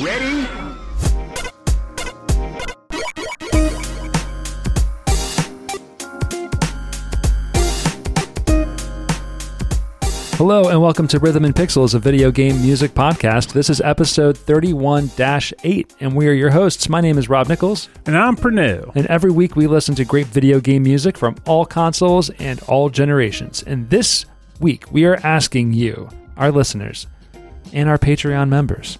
Ready? Hello and welcome to Rhythm and Pixels, a video game music podcast. This is episode 31 8, and we are your hosts. My name is Rob Nichols, And I'm Pernell. and every week we listen to great video game music from all consoles and all generations. And this week we are asking you, our listeners, and our Patreon members,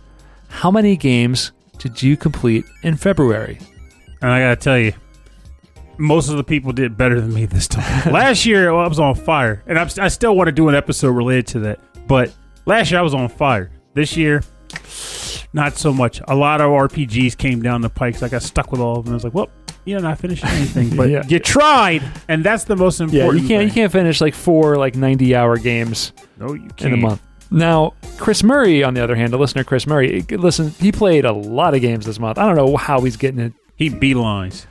how many games did you complete in February? And I gotta tell you, most of the people did better than me this time. last year I was on fire, and I'm, I still want to do an episode related to that. But last year I was on fire. This year, not so much. A lot of RPGs came down the pike, so I got stuck with all of them. I was like, well, you're not finishing anything, but Yeah. you tried, and that's the most important. Yeah, you can't you can't finish like four like 90 hour games. No, you can't. in a month. Now, Chris Murray, on the other hand, the listener Chris Murray, listen, he played a lot of games this month. I don't know how he's getting it. He beelines.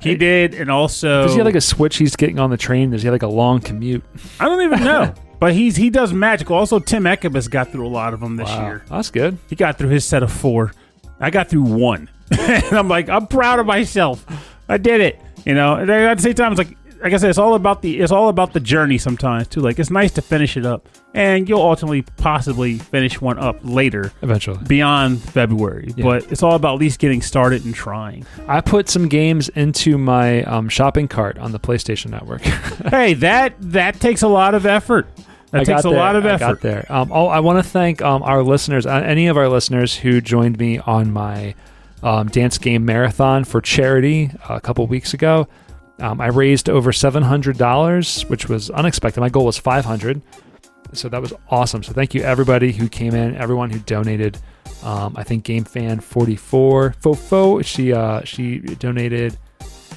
He did, and also Does he have like a switch he's getting on the train? Does he have like a long commute? I don't even know. But he's he does magical. Also, Tim Ekibus got through a lot of them this Wow, year. that's good. He got through his set of four. I got through one, and I'm like, I'm proud of myself. I did it. You know. And at the same time, it's like, like I said, it's all about the it's all about the journey sometimes too. Like it's nice to finish it up, and you'll ultimately possibly finish one up later Eventually, beyond February. Yeah. But it's all about at least getting started and trying. I put some games into my um, shopping cart on the PlayStation Network. hey, that that takes a lot of effort. That I takes a there. lot of effort. I got there. Um, oh, I want to thank um, our listeners, uh, any of our listeners who joined me on my um, dance game marathon for charity a couple weeks ago. Um, I raised over seven hundred dollars, which was unexpected. My goal was five hundred, so that was awesome. So thank you everybody who came in, everyone who donated. Um, I think GameFan forty four Fofo she uh, she donated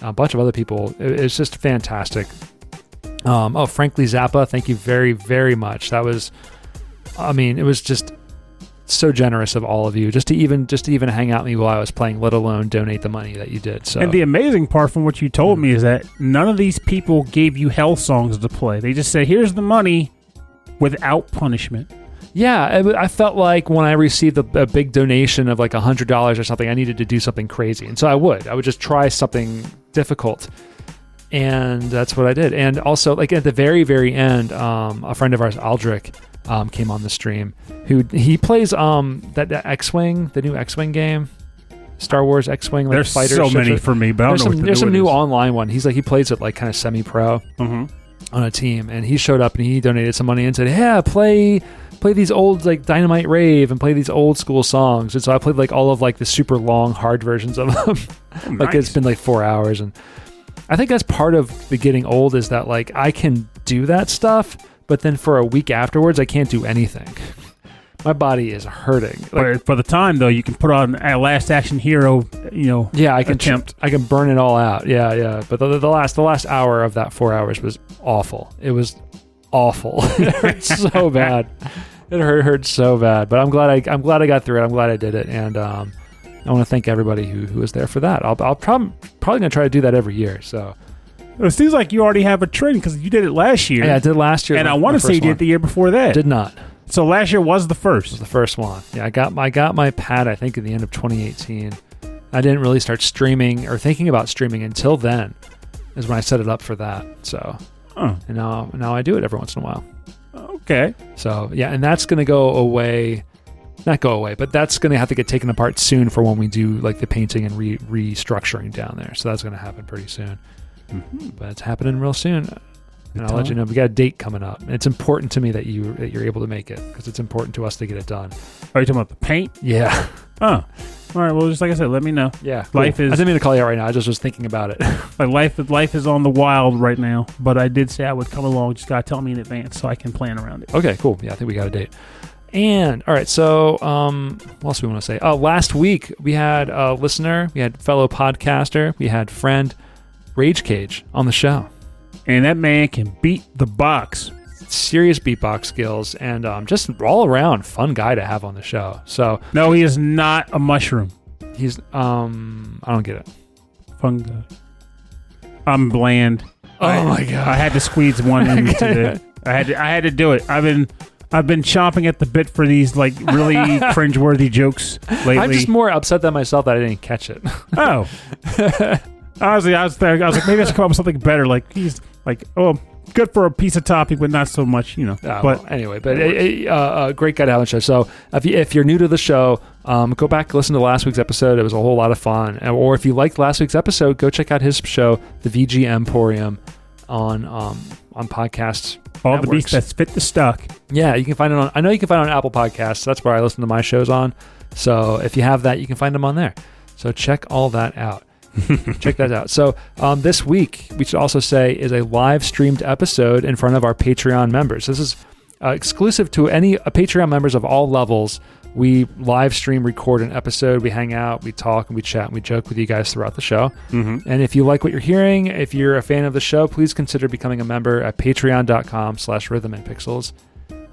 a bunch of other people. It, it's just fantastic. Um, oh, frankly, Zappa, thank you very, very much. That was, I mean, it was just so generous of all of you, just to even just to even hang out with me while I was playing, let alone donate the money that you did. So And the amazing part from what you told me is that none of these people gave you hell songs to play. They just said, "Here's the money," without punishment. yeah, I felt like when I received a, a big donation of like a hundred dollars or something, I needed to do something crazy, and so I would. I would just try something difficult. And that's what I did. And also, like at the very, very end, um, a friend of ours, Aldrich, um, came on the stream. Who he plays um that, that X-wing, the new X-wing game, Star Wars X-wing. Like There's fighter so many for me, but I There's don't know some, what there's the some new, new online one. He's like he plays it like kind of semi-pro Mhm. on a team, and he showed up and he donated some money and said, "Yeah, play." Play these old like Dynamite Rave and play these old school songs, and so I played like all of like the super long hard versions of them. Oh, like it's been like four hours and i think that's part of the getting old is that like i can do that stuff but then for a week afterwards i can't do anything. My body is hurting. Like But for the time though, you can put on a Last Action Hero. You know, yeah i can attempt. i can burn it all out. Yeah yeah. But the, the last the last hour of that four hours was awful. It was awful. It hurt so bad. It hurt hurt so bad. But i'm glad i i'm glad i got through it. I'm glad i did it. And um I want to thank everybody who, who was there for that. I'll, I'll prob- probably gonna try to do that every year. So It seems like you already have a trend because you did it last year, Yeah, I did last year. and I want to say you did one. the year before that. Did not. So last year was the first. was the first one. Yeah, I got my I got my pad. I think at the end of 2018. I didn't really start streaming or thinking about streaming until then. Is when I set it up for that. So Oh, and now now I do it every once in a while. okay. So yeah, and that's gonna go away. Not go away, but that's gonna have to get taken apart soon for when we do like the painting and re- restructuring down there. So that's gonna happen pretty soon. Mhm. But it's happening real soon. And I'll let you know. We got a date coming up. And it's important to me that you that you're able to make it because it's important to us to get it done. Are you talking about the paint? Yeah, Oh, all right. Well, just like I said, let me know. yeah. Life is- I didn't mean to call you out right now. I just was thinking about it. Like life, life is on the wild right now. But I did say I would come along. Just gotta tell me in advance so I can plan around it. okay, cool. Yeah, I think we got a date. And all right, so um, what else do we want to say? Uh, last week we had a listener, we had fellow podcaster, we had friend Rage Cage on the show. And that man can beat the box. Serious beatbox skills and um, just all around fun guy to have on the show. So No, he is not a mushroom. he's um, I don't get it. Fungi. I'm bland. Oh I- my God. I had to squeeze one into the. I had to, I had to do it. I've been I've been chomping at the bit for these like really cringeworthy jokes lately. I'm just more upset than myself that I didn't catch it. oh, honestly, I was there, I was like, maybe I should come up with something better. Like he's like, oh, good for a piece of topic, but not so much, you know. Uh, but well, anyway, but uh, uh, great guy to have on the show. So if, you, if you're new to the show, um, go back listen to last week's episode. It was a whole lot of fun. Or if you liked last week's episode, go check out his show, the VG Emporium, on um, on podcasts. all the networks. beats that's fit the stock. Yeah, you can find it on. I know you can find it on Apple Podcasts. That's where I listen to my shows on. So if you have that, you can find them on there. So check all that out. check that out. So um, this week, we should also say, is a live streamed episode in front of our Patreon members. This is uh, exclusive to any uh, Patreon members of all levels. We live stream, record an episode. We hang out, we talk, and we chat, and we joke with you guys throughout the show. Mm-hmm. And if you like what you're hearing, if you're a fan of the show, please consider becoming a member at patreon.com slash rhythm and pixels.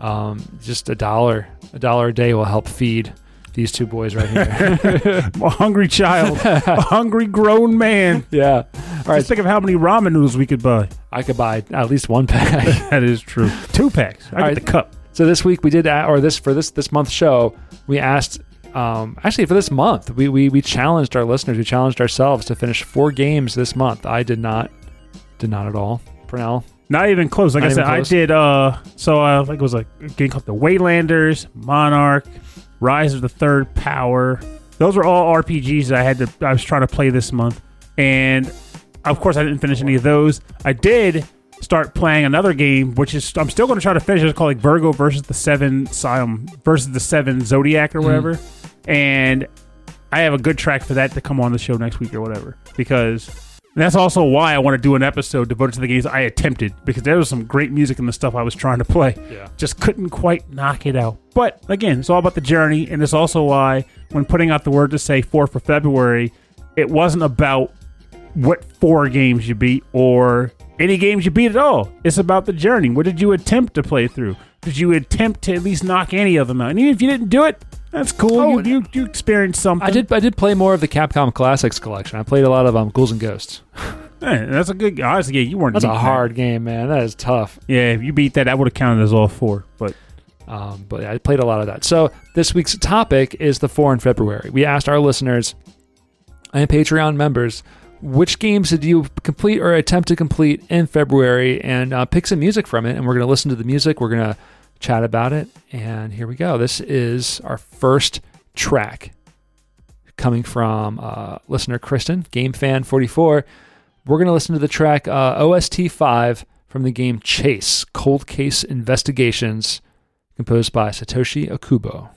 Um, just a dollar, a dollar a day will help feed these two boys right here. A hungry child, a hungry grown man. yeah. All right. Just think of how many ramen noodles we could buy. I could buy at least one pack. That is true. Two packs. I All get right. the cup. so this week we did, or this, for this, this month's show, we asked, um, actually for this month, we, we, we challenged our listeners, we challenged ourselves to finish four games this month. I did not, did not at all. Pernell, Not even close. Like Not I said, I did. Uh, so uh, like it was like a game called the Waylanders, Monarch, Rise of the Third Power. Those were all RPGs that I had to. I was trying to play this month, and of course, I didn't finish any of those. I did start playing another game, which is I'm still going to try to finish. It's called like Virgo versus the Seven um, versus the Seven Zodiac or Mhm. whatever, and I have a good track for that to come on the show next week or whatever because and that's also why I want to do an episode devoted to the games I attempted because there was some great music in the stuff I was trying to play. yeah. Just couldn't quite knock it out. But again, it's all about the journey, and it's also why when putting out the word to say four for February, it wasn't about what four games you beat or any games you beat at all. It's about the journey. What did you attempt to play through? Did you attempt to at least knock any of them out? And even if you didn't do it, that's cool. Oh, you, you you experienced something. I did. I did play more of the Capcom Classics collection. I played a lot of um, Ghouls and Ghosts. Eh, that's a good. Honestly, yeah, you weren't. That's a that. hard game, man. That is tough. Yeah, if you beat that, that would have counted as all four. But Um, but I played a lot of that. So this week's topic is the four in February. We asked our listeners and Patreon members which games did you complete or attempt to complete in February, and uh, pick some music from it. And we're going to listen to the music. We're going to chat about it. And here we go. This is our first track coming from uh, listener Kristen, Game Fan 44. We're going to listen to the track uh, OST 5 from the game Chase Cold Case Investigations composed by Satoshi Akubo.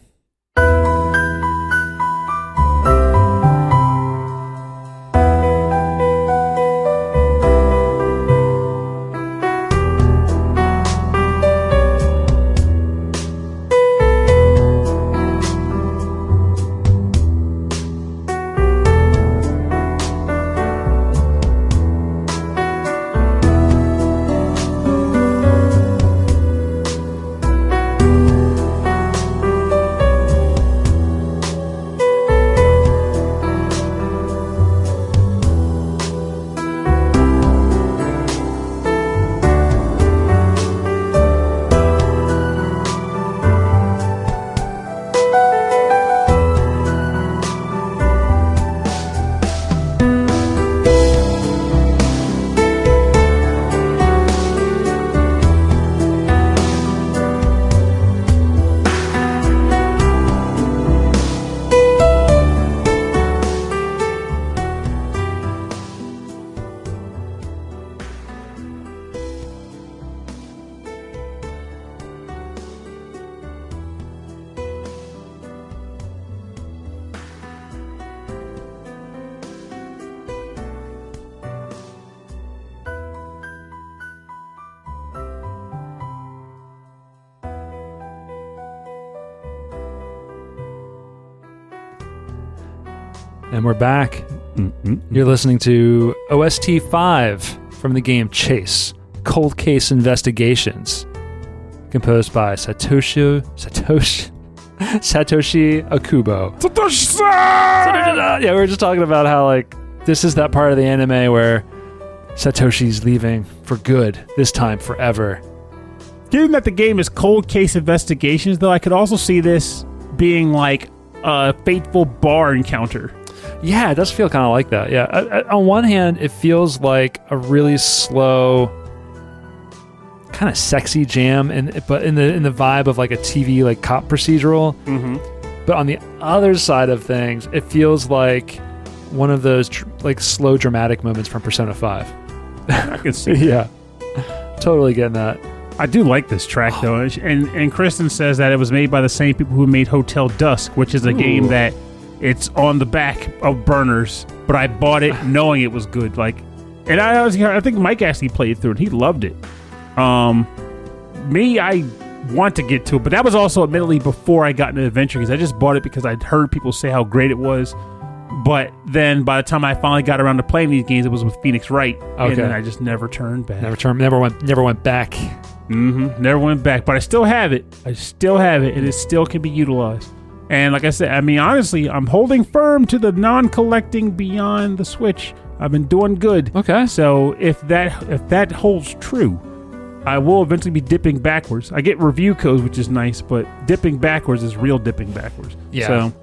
Back. Mm-hmm. You're listening to OST 5 from the game Chase Cold Case Investigations, composed by Satoshi Satoshi Satoshi Akubo. Satoshi! Yeah, we were just talking about how like this is that part of the anime where Satoshi's leaving for good, this time forever. given that the game is cold case investigations, though, I could also see this being like a fateful bar encounter. Yeah, it does feel kind of like that. Yeah. Uh, uh, on one hand, it feels like a really slow, kind of sexy jam, and but in the in the vibe of like a TV like cop procedural. Mm-hmm. But on the other side of things, it feels like one of those tr- like slow dramatic moments from Persona Five. I can see. yeah, totally getting that. I do like this track though, and and Kristen says that it was made by the same people who made Hotel Dusk, which is a game that it's on the back of burners, but I bought it knowing it was good. Like, and I was I think Mike actually played through it. He loved it. Um, me, I want to get to it, but that was also admittedly before I got into adventure because I just bought it because I'd heard people say how great it was. But then by the time I finally got around to playing these games, it was with Phoenix Wright, Okay. and then I just never turned back. Never turn, never went, never went back. Mm-hmm. Never went back, but I still have it. I still have it, and it still can be utilized. And like I said, I mean, honestly, I'm holding firm to the non-collecting beyond the Switch. I've been doing good. Okay. So if that if that holds true, I will eventually be dipping backwards. I get review codes, which is nice, but dipping backwards is real dipping backwards. Yeah. So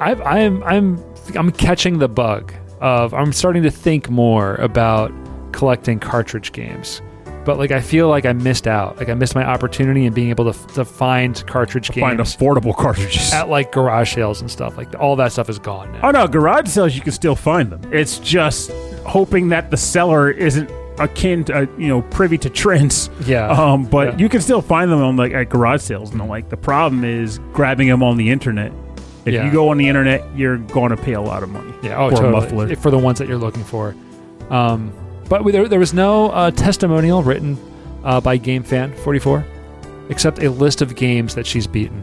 I've, I'm I'm I'm catching the bug of I'm starting to think more about collecting cartridge games, but like I feel like I missed out. Like I missed my opportunity in being able to to find cartridge games, find affordable cartridges. at like garage sales and stuff. Like all that stuff is gone now. Oh no, garage sales you can still find them. It's just hoping that the seller isn't akin to uh, you know privy to trends. Yeah. Um, but Yeah. you can still find them on like at garage sales. And like the problem is grabbing them on the internet. If Yeah. you go on the internet, you're going to pay a lot of money. Yeah, oh, for totally. muffler. For the ones that you're looking for. Um, but there, there was no uh, testimonial written uh, by GameFan44, except a list of games that she's beaten.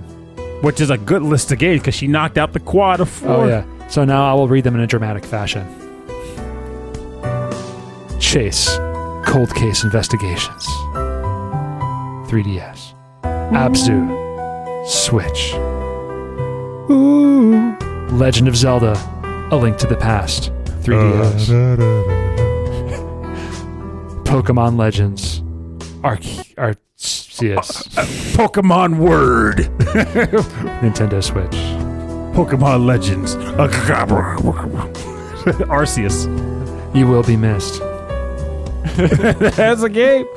Which is a good list of games because she knocked out the quad of four. Oh, yeah. So now I will read them in a dramatic fashion. Chase, Cold Case Investigations, 3DS, Abzu, Switch, Ooh. Legend of Zelda, A Link to the Past, 3DS. Pokemon Legends, Arc Arceus, Pokemon Word. Nintendo Switch. Pokemon Legends. Arceus. You will be missed. That's a game.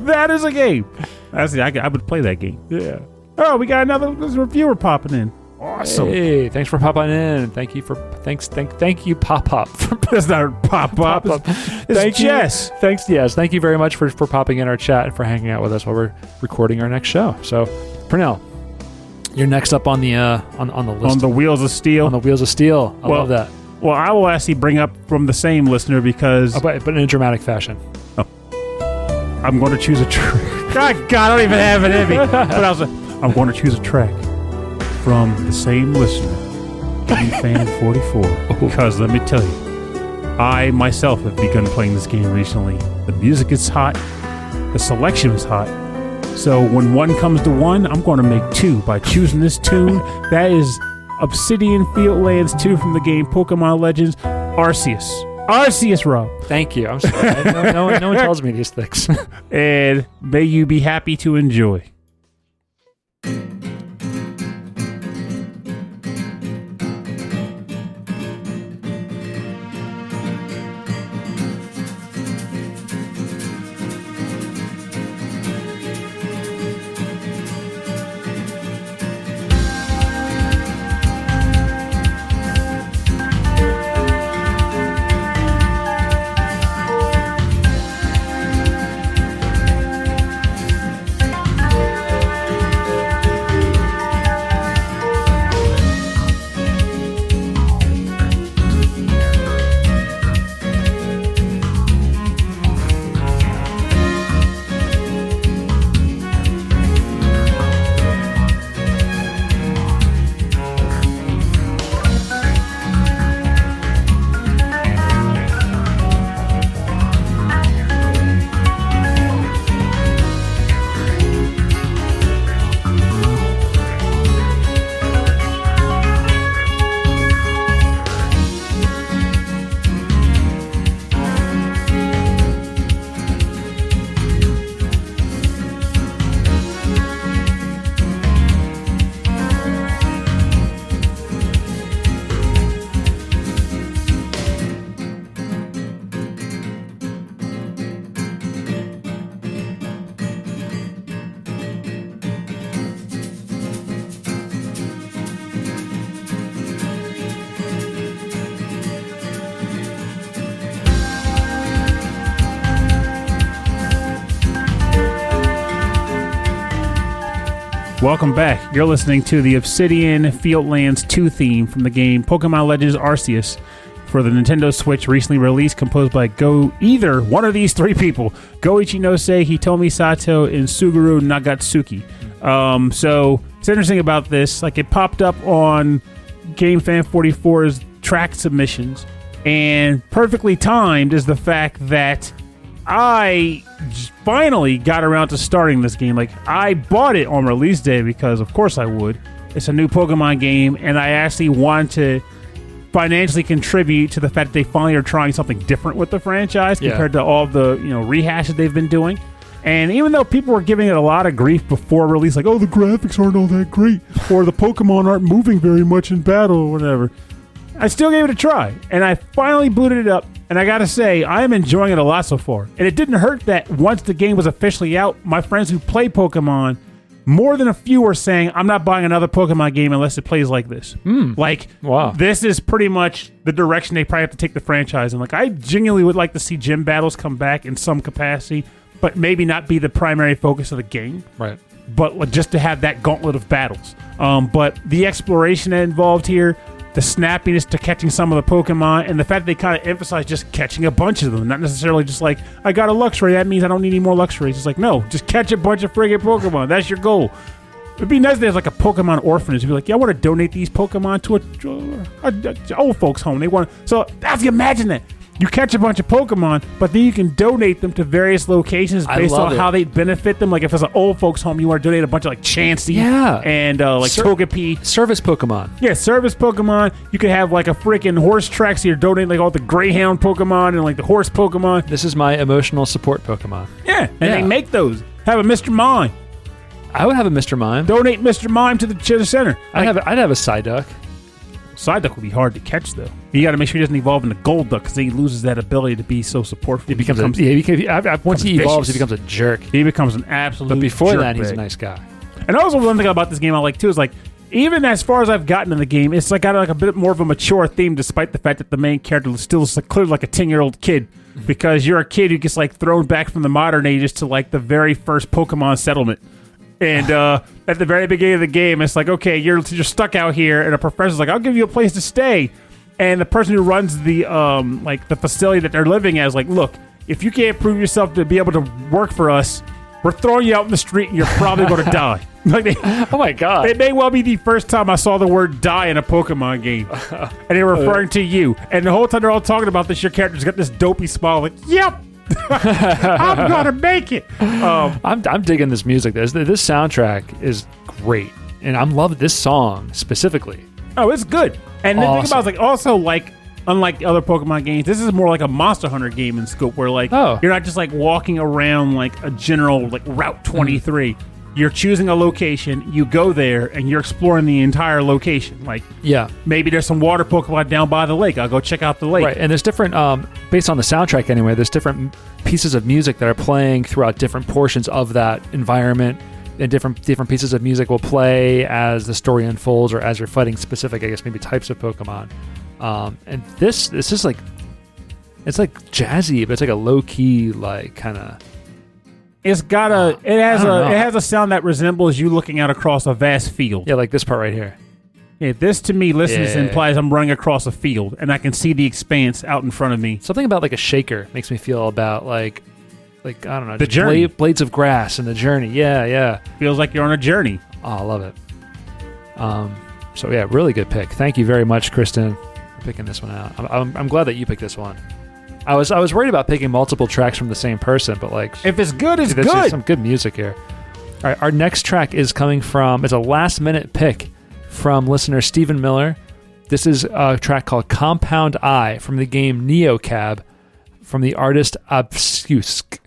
that is a game. That's I, I would play that game. Yeah. Oh, we got another reviewer popping in. Awesome. Hey, thanks for popping in. Thank you for thanks thank thank you pop up for That's not pop up. pop up. Thank you. Jess. Thanks, yes. Thank you very much for for popping in our chat and for hanging out with us while we're recording our next show. So, Pernell, you're next up on the uh on on the list On the wheels of steel. on the wheels of steel. I Well, love that. well, I will actually bring up from the same listener because Oh, but, but in a dramatic fashion. I'm going to choose a track. God, God, I don't even have it in me. But I was like, I'm going to choose a track from the same listener, Game Fan 44. Because let me tell you, I myself have begun playing this game recently. The music is hot, the selection is hot. So when one comes to one, I'm going to make two by choosing this tune. That is Obsidian Fieldlands 2 from the game Pokemon Legends Arceus. Arceus, Rob. Thank you. I'm sorry. no, no, no one tells me these things. and may you be happy to enjoy. Welcome back. You're listening to the Obsidian Fieldlands 2 theme from the game Pokemon Legends Arceus for the Nintendo Switch recently released, composed by Go either one of these three people Go Ichinose, Hitomi Sato, and Suguru Nagatsuki. Um, so it's interesting about this. Like it popped up on GameFan 44's track submissions, and perfectly timed is the fact that I finally got around to starting this game. Like I bought it on release day because, of course, I would. It's a new Pokemon game, and I actually want to financially contribute to the fact that they finally are trying something different with the franchise Yeah. compared to all the you know rehashes they've been doing. And even though people were giving it a lot of grief before release, like, oh, the graphics aren't all that great, or the Pokemon aren't moving very much in battle, or whatever, I still gave it a try. And I finally booted it up. And I gotta say, I am enjoying it a lot so far. And it didn't hurt that once the game was officially out, my friends who play Pokemon, more than a few were saying, I'm not buying another Pokemon game unless it plays like this. Like, Wow. this is pretty much the direction they probably have to take the franchise. And like, I genuinely would like to see gym battles come back in some capacity, but maybe not be the primary focus of the game Right. but just to have that gauntlet of battles. Um, but the exploration involved here, the snappiness to catching some of the Pokemon, and the fact that they kind of emphasize just catching a bunch of them, not necessarily just like I got a Luxray, that means I don't need any more Luxrays. It's like no, just catch a bunch of friggin' Pokemon. That's your goal. It'd be nice if there's like a Pokemon orphanage. You'd be like, yeah, I want to donate these Pokemon to a, a, a old folks home. They want so that's imagine that. You catch a bunch of Pokemon, but then you can donate them to various locations I based love on it. how they benefit them. Like if it's an old folks home, you want to donate a bunch of like Chansey, Yeah. and uh, like Sir- Togepi. Service Pokemon. Yeah, service Pokemon. You could have like a freaking horse track, so you're donating like all the Greyhound Pokemon and like the horse Pokemon. This is my emotional support Pokemon. Yeah, and Yeah. they make those. Have a Mr. Mime. I would have a Mr. Mime. Donate Mr. Mime to the to the center. I'd have I'd have a Psyduck. Psyduck would be hard to catch though. You got to make sure he doesn't evolve into Golduck because he loses that ability to be so supportful. He becomes, a, yeah, he becomes, I- I- once he becomes evolves, he becomes a jerk. he becomes an absolute. But before that, he's a nice guy. And also one thing about this game I like too is like even as far as I've gotten in the game, it's like got like a bit more of a mature theme, despite the fact that the main character is still is like, clearly like a ten year old kid. Mm-hmm. Because you're a kid who gets like thrown back from the modern ages to like the very first Pokemon settlement. And uh, at the very beginning of the game, it's like, okay, you're you're stuck out here, and a professor's like, I'll give you a place to stay. And the person who runs the um like the facility that they're living at is like, look, if you can't prove yourself to be able to work for us, we're throwing you out in the street, and you're probably going to die. Like they, Oh my god. it may well be the first time I saw the word die in a Pokemon game. and they're referring to you. And the whole time they're all talking about this, your character's got this dopey smile like, yep, I'm to make it. Um, I'm, I'm digging this music. This this soundtrack is great, and I'm loving this song specifically. oh, it's good. And the thing about it is, like, also, like, unlike other Pokemon games, this is more like a Monster Hunter game in scope where, like, Oh. you're not just, like, walking around, like, a general, like, Route 23. You're choosing a location, you go there, and you're exploring the entire location. Like, Yeah, maybe there's some water Pokemon down by the lake. I'll go check out the lake. right. And there's different, um, based on the soundtrack anyway. There's different pieces of music that are playing throughout different portions of that environment, and different different pieces of music will play as the story unfolds or as you're fighting specific, I guess, maybe types of Pokemon. Um, and this this is like, it's like jazzy, but it's like a low key, like kind of. It's got a. It has a. know. It has a sound that resembles you looking out across a vast field. Yeah, like this part right here. Yeah, this to me, listens Yeah. implies I'm running across a field and I can see the expanse out in front of me. Something about like a shaker makes me feel about like, like I don't know, The just journey. bla- blades of grass and the journey. Yeah, yeah. Feels like you're on a journey. Oh, I love it. Um, so yeah, really good pick. Thank you very much, Kristen, for picking this one out. I'm, I'm, I'm glad that you picked this one. I was I was worried about picking multiple tracks from the same person, but like If it's good, it's there's good. some good music here. All right, our next track is coming from it's a last minute pick from listener Stephen Miller. This is a track called Compound Eye from the game Neo Cab from the artist Obfusc.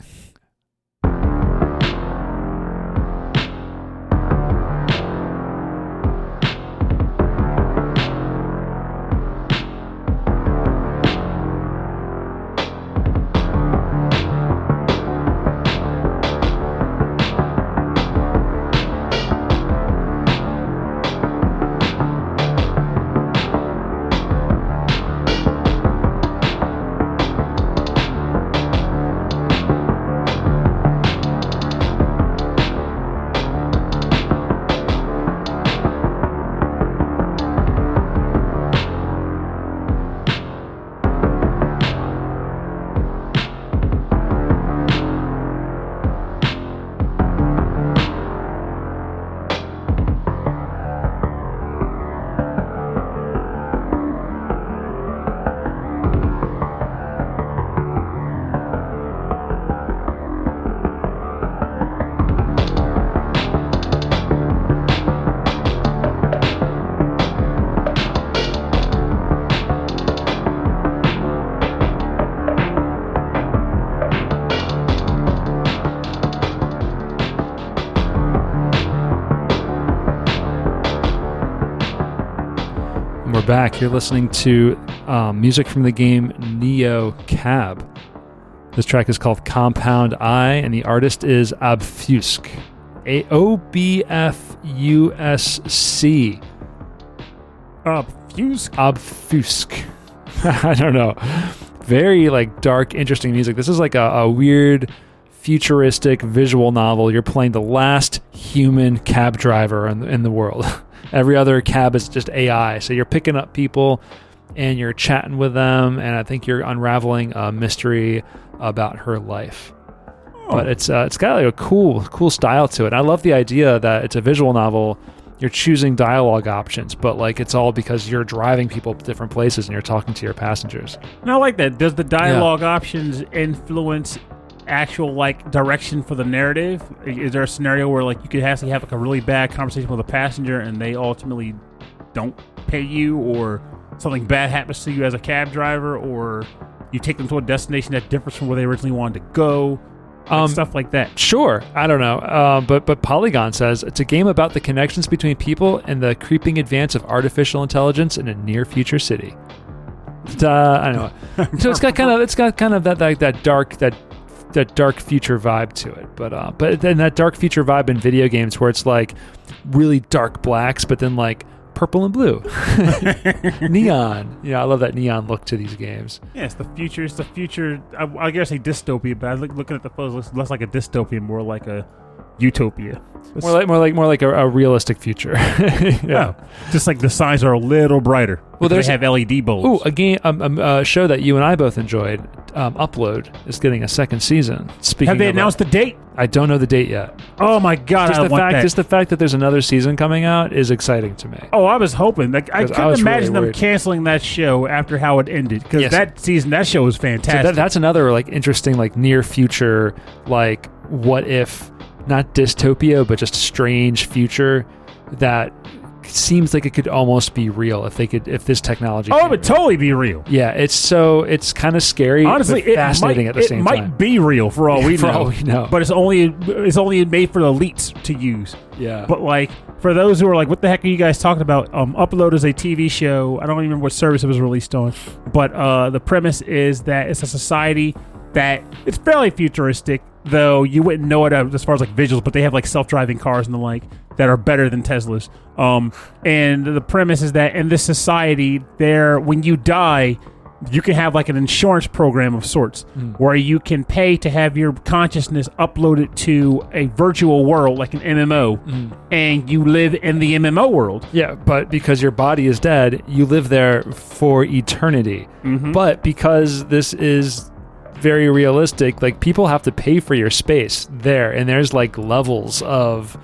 You're listening to um, music from the game Neo Cab. This track is called Compound Eye, and the artist is Obfusc. A O B F U S C. Fuse. Obfusc. I don't know. Very like dark, interesting music. This is like a, a weird, futuristic visual novel. You're playing the last human cab driver in the, in the world. Every other cab is just AI. So you're picking up people and you're chatting with them, and I think you're unraveling a mystery about her life. But it's uh, it's got like a cool cool style to it. I love the idea that it's a visual novel. You're choosing dialogue options, but like it's all because you're driving people to different places and you're talking to your passengers. And I like that. Does the dialogue options influence actual like direction for the narrative? Is there a scenario where like you could actually have like a really bad conversation with a passenger and they ultimately don't pay you, or something bad happens to you as a cab driver, or you take them to a destination that differs from where they originally wanted to go? Like Um, stuff like that. Sure, I don't know, uh, but but Polygon says it's a game about the connections between people and the creeping advance of artificial intelligence in a near future city. Uh, I don't know. So it's got kind of it's got kind of that that, that dark that that dark future vibe to it, but uh, but then that dark future vibe in video games where it's like really dark blacks, but then like purple and blue, neon. Yeah, I love that neon look to these games. Yeah, it's the future. It's the future. I, I guess a dystopia, but I look, looking at the photos, looks less like a dystopia, more like a utopia. It's- More like more like more like a, a realistic future. yeah. yeah, just like the signs are a little brighter. Well, they have LED bulbs. Ooh, a game, um, um, a show that you and I both enjoyed. Um, Upload is getting a second season. Speaking, have they of, announced the date? I don't know the date yet. Oh my god, Just I the fact, that. just the fact that there's another season coming out is exciting to me. Oh, I was hoping. Like I couldn't really imagine them canceling that show after how it ended because Yes. that season, that show was So fantastic. that, that's another like interesting, like near future, like what if not dystopia, but just a strange future that seems like it could almost be real if they could if this technology. oh, it would totally be real. Yeah, it's so it's kind of scary, Honestly, but it fascinating might, at the same time. it might be real for all we For know. all we know. But it's only it's only made for the elites to use. yeah, But like for those who are like, what the heck are you guys talking about? Um, Upload is a TV show. I don't even remember what service it was released on. But uh, the premise is that it's a society that it's fairly futuristic, though you wouldn't know it as far as like visuals. But they have like self-driving cars and the like that are better than Teslas. Um, and the premise is that in this society, there when you die. You can have like an insurance program of sorts mm. where you can pay to have your consciousness uploaded to a virtual world like an MMO and you live in the MMO world. Yeah, but because your body is dead, you live there for eternity. Mm-hmm. But because this is very realistic, like people have to pay for your space there, and there's like levels of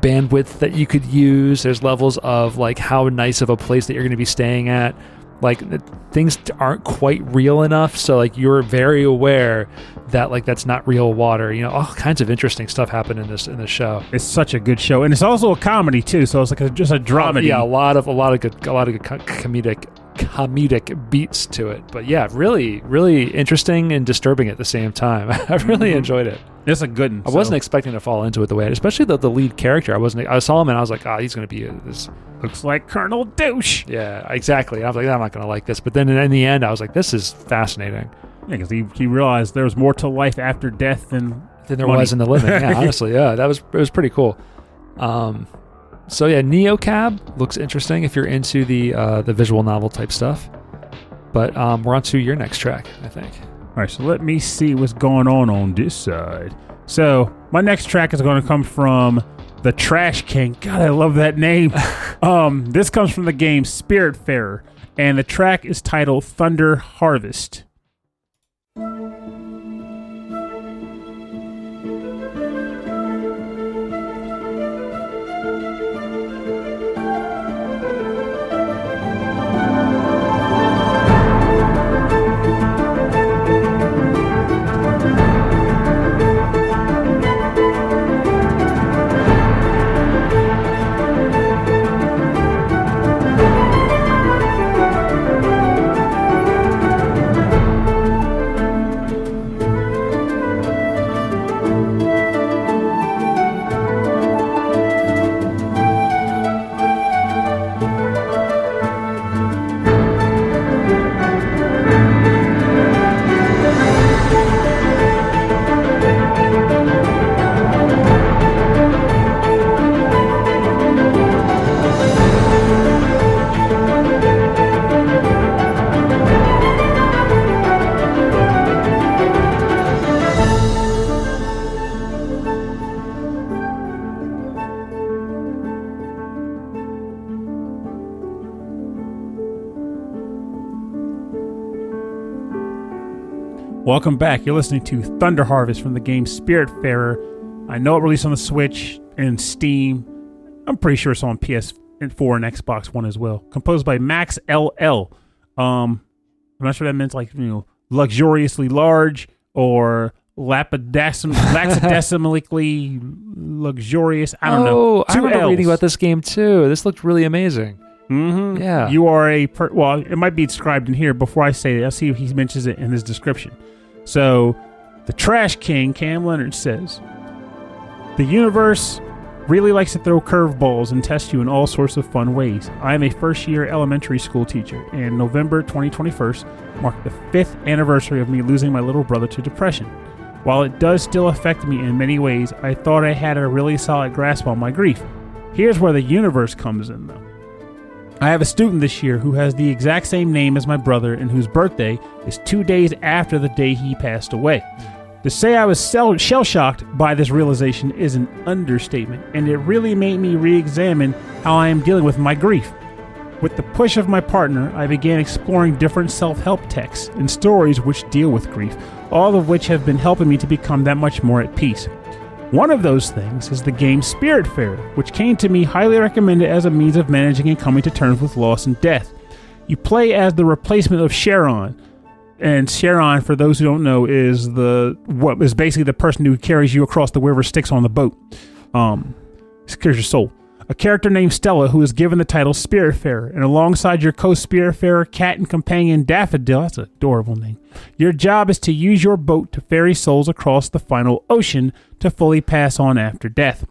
bandwidth that you could use. There's levels of like how nice of a place that you're going to be staying at. Like things aren't quite real enough, so like you're very aware that like that's not real water. You know, all kinds of interesting stuff happen in this in this show. It's such a good show, and it's also a comedy too. So it's like a, just a dramedy. Oh, yeah, a lot of a lot of good a lot of good comedic comedic beats to it. But yeah, really really interesting and disturbing at the same time. I really enjoyed it. it's a good one. I wasn't expecting to fall into it the way, especially the, the lead character. I wasn't. I saw him and I was like, ah, he's going to be this. looks like Colonel Douche. Yeah, exactly. I was like, I'm not going to like this. But then in, in the end, I was like, this is fascinating. Yeah, because he, he realized there was more to life after death than than there Money. was in the living. Yeah, honestly, yeah, that was it was pretty cool. Um, so yeah, Neo Cab looks interesting if you're into the uh, the visual novel type stuff. But um, we're on to your next track, I think. All right, so let me see what's going on on this side. So my next track is going to come from the Trash King. God, I love that name. um, this comes from the game Spiritfarer, and the track is titled Thunder Harvest. Welcome back. You're listening to Thunder Harvest from the game Spiritfarer. I know it released on the Switch and Steam. I'm pretty sure it's on PS4 and Xbox One as well. Composed by Max LL. Um, I'm not sure that meant like you know luxuriously large or lapidacim- laxidecimally luxurious. I don't know. oh, I Two remember reading about this game too. This looked really amazing. Mm-hmm. Yeah. You are a per- well. It might be described in here. Before I say it, I'll see if he mentions it in his description. So, the Trash King Cam Leonard says, "The universe really likes to throw curveballs and test you in all sorts of fun ways. I am a first-year elementary school teacher, and November 2021 marked the fifth anniversary of me losing my little brother to depression." While it does still affect me in many ways, I thought I had a really solid grasp on my grief. Here's where the universe comes in, though. I have a student this year who has the exact same name as my brother and whose birthday is two days after the day he passed away. To say I was shell shocked by this realization is an understatement, and it really made me re examine how I am dealing with my grief. With the push of my partner, I began exploring different self help texts and stories which deal with grief, all of which have been helping me to become that much more at peace. One of those things is the game Spiritfarer, which came to me highly recommended as a means of managing and coming to terms with loss and death. You play as the replacement of Charon, and Charon, for those who don't know, is the what is basically the person who carries you across the river Styx on the boat. Um, secures your soul. A character named Stella who is given the title Spiritfarer, and alongside your co-Spiritfarer cat and companion Daffodil, that's an adorable name. Your job is to use your boat to ferry souls across the final ocean to fully pass on after death.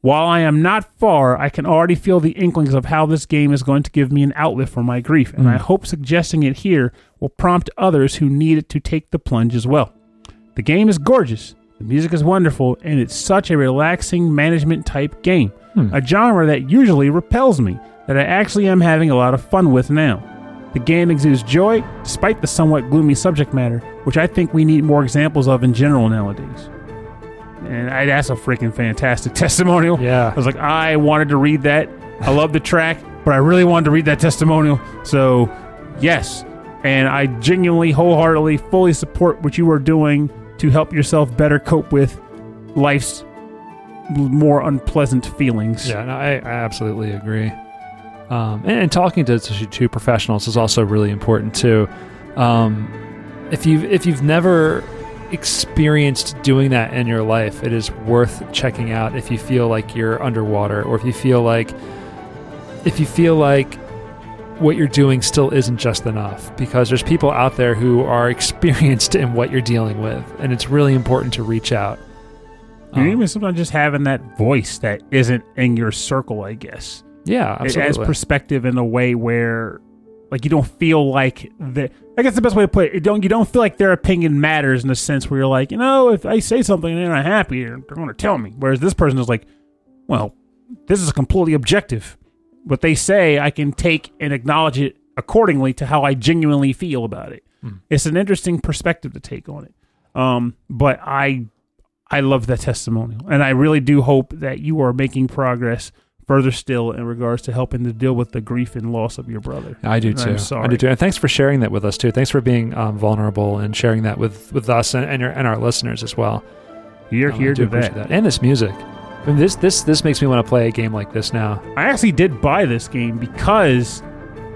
While I am not far, I can already feel the inklings of how this game is going to give me an outlet for my grief, and I hmm. hope suggesting it here will prompt others who need it to take the plunge as well. The game is gorgeous, the music is wonderful, and it's such a relaxing management type game, hmm. a genre that usually repels me, that I actually am having a lot of fun with now. The game exudes joy, despite the somewhat gloomy subject matter, which I think we need more examples of in general nowadays. And I, that's a freaking fantastic testimonial. Yeah. I was like, I wanted to read that. I love the track, but I really wanted to read that testimonial. So, yes. And I genuinely, wholeheartedly, fully support what you are doing to help yourself better cope with life's more unpleasant feelings. Yeah, no, I, I absolutely agree. Um, and, and talking to, to professionals is also really important too. Um, if you if you've never experienced doing that in your life, it is worth checking out. If you feel like you're underwater, or if you feel like if you feel like what you're doing still isn't just enough, because there's people out there who are experienced in what you're dealing with, and it's really important to reach out. Um, even sometimes just having that voice that isn't in your circle, I guess. yeah, It adds absolutely. perspective in a way where like you don't feel like the I guess the best way to put it, it don't you don't feel like their opinion matters in the sense where you're like, you know, if I say something and they're not happy, they're, they're gonna tell me. Whereas this person is like, Well, this is completely objective. What they say I can take and acknowledge it accordingly to how I genuinely feel about it. Hmm. It's an interesting perspective to take on it. Um, but I I love that testimonial. And I really do hope that you are making progress further still in regards to helping to deal with the grief and loss of your brother. I do too. I'm sorry. I do too. And thanks for sharing that with us too. Thanks for being um, vulnerable and sharing that with, with us and, and, our, and our listeners as well. You're Um, here I to appreciate that. that. And this music. Mean, this this this makes me want to play a game like this now. I actually did buy this game because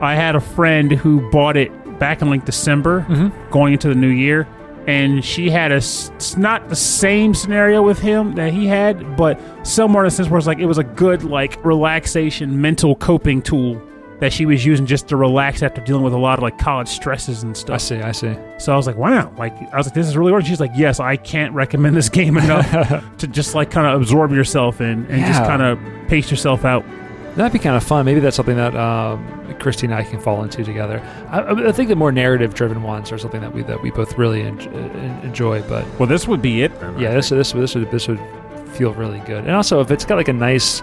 I had a friend who bought it back in like December Mm-hmm. going into the new year. And she had a it's not the same scenario with him that he had, but somewhere in a sense where it's like it was a good like relaxation mental coping tool that she was using just to relax after dealing with a lot of like college stresses and stuff. I see. I see. So I was like, wow, like I was like, this is really working. She's like, yes, I can't recommend this game enough to just like kind of absorb yourself in and just kind of pace yourself out. That'd be kind of fun. Maybe that's something that um, Christy and I can fall into together. I, I think the more narrative-driven ones are something that we that we both really en- en- enjoy. But Well, this would be it. Then, yeah, this this this would this would feel really good. And also, if it's got like a nice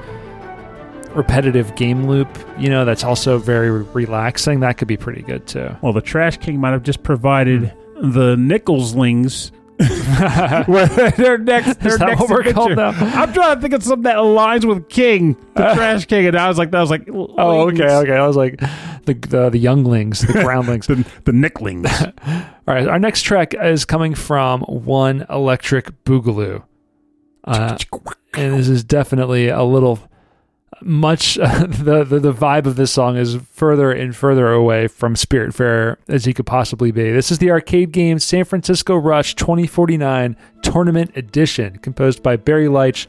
repetitive game loop, you know, that's also very relaxing, that could be pretty good too. Well, the Trash King might have just provided the Nickelslings. where their next, their Is that next what we're called adventure. now? I'm trying to think of something that aligns with King, the Trash King, and I was like, that was like, Oh, okay, okay. I was like, the the, the younglings, the groundlings. The, the Nicklings. All right, our next track is coming from One Electric Boogaloo. Uh, and this is definitely a little much the, the the vibe of this song is further and further away from Spiritfarer as he could possibly be. This is the arcade game San Francisco Rush 2049 Tournament Edition, composed by Barry Leitch.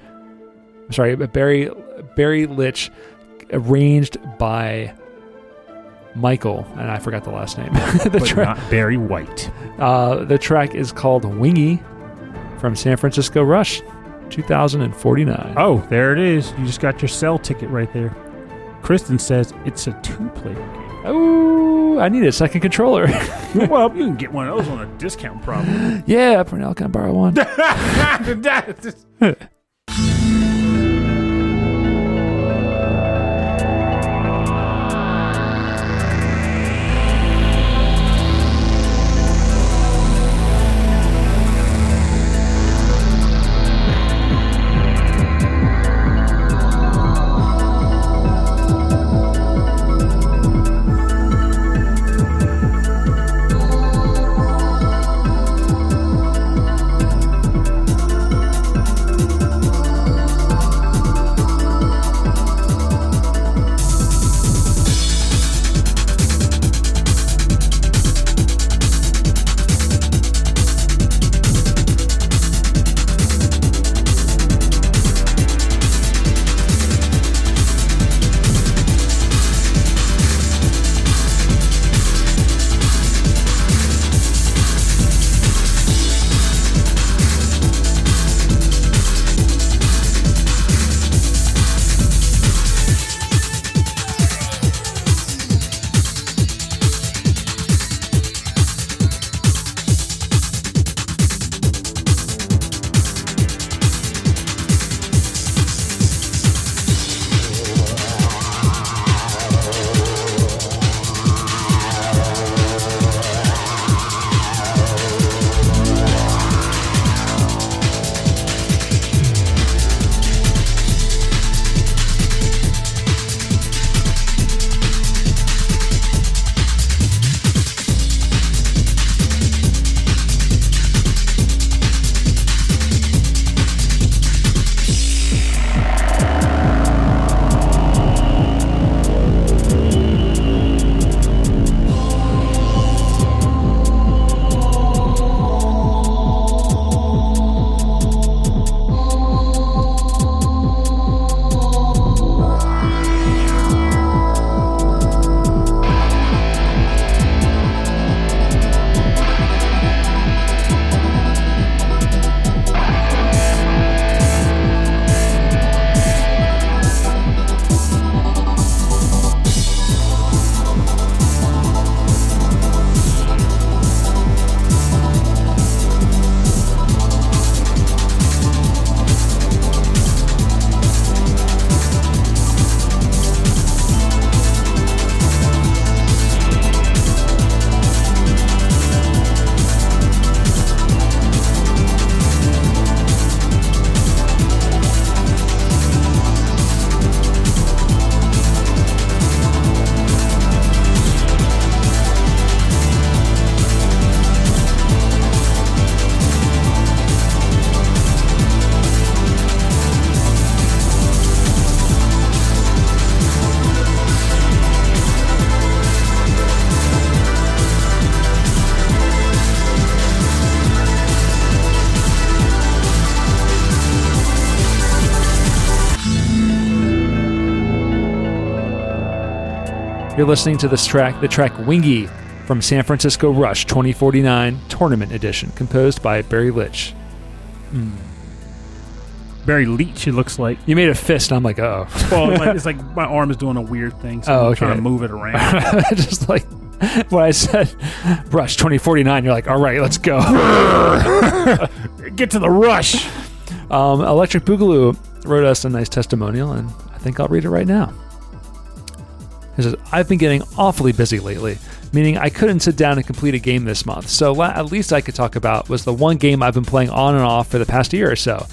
Sorry, Barry Barry Litch, arranged by Michael, and I forgot the last name. the, tra- not Barry White. uh, the track is called Wingy from San Francisco Rush 2049. Oh, there it is. You just got your cell ticket right there. Kristen says it's a two-player game. Oh, I need a second controller. well, you can get one of those on a discount, probably. yeah, Pernell, can I borrow one? You're listening to this track, the track Wingy from San Francisco Rush 2049 Tournament Edition, composed by Barry Litch. Barry Leach, it looks like. You made a fist, and I'm like, oh. Well, it's like my arm is doing a weird thing, so Oh, I'm trying to move it around. Just like when I said Rush 2049, you're like, all right, let's go. Get to the rush. Um, Electric Boogaloo wrote us a nice testimonial, and I think I'll read it right now. He says, I've been getting awfully busy lately, meaning I couldn't sit down and complete a game this month. So at least I could talk about was the one game I've been playing on and off for the past year or so.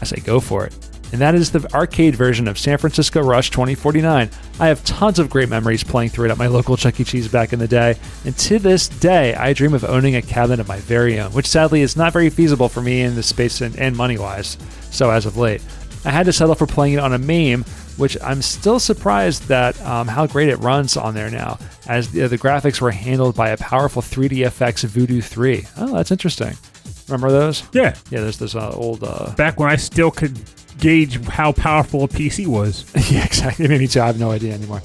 I say, go for it. and that is the arcade version of San Francisco Rush 2049. I have tons of great memories playing through it at my local Chuck E. Cheese back in the day, and to this day, I dream of owning a cabinet of my very own, which sadly is not very feasible for me in the space and, and money wise, so as of late. I had to settle for playing it on a MAME, which I'm still surprised that um, how great it runs on there now, as the, the graphics were handled by a powerful 3DFX Voodoo 3. Oh, that's interesting. Remember those? Yeah. Yeah, there's this uh, old. Uh, Back when I still could gauge how powerful a PC was. yeah, exactly. Me too. I have no idea anymore.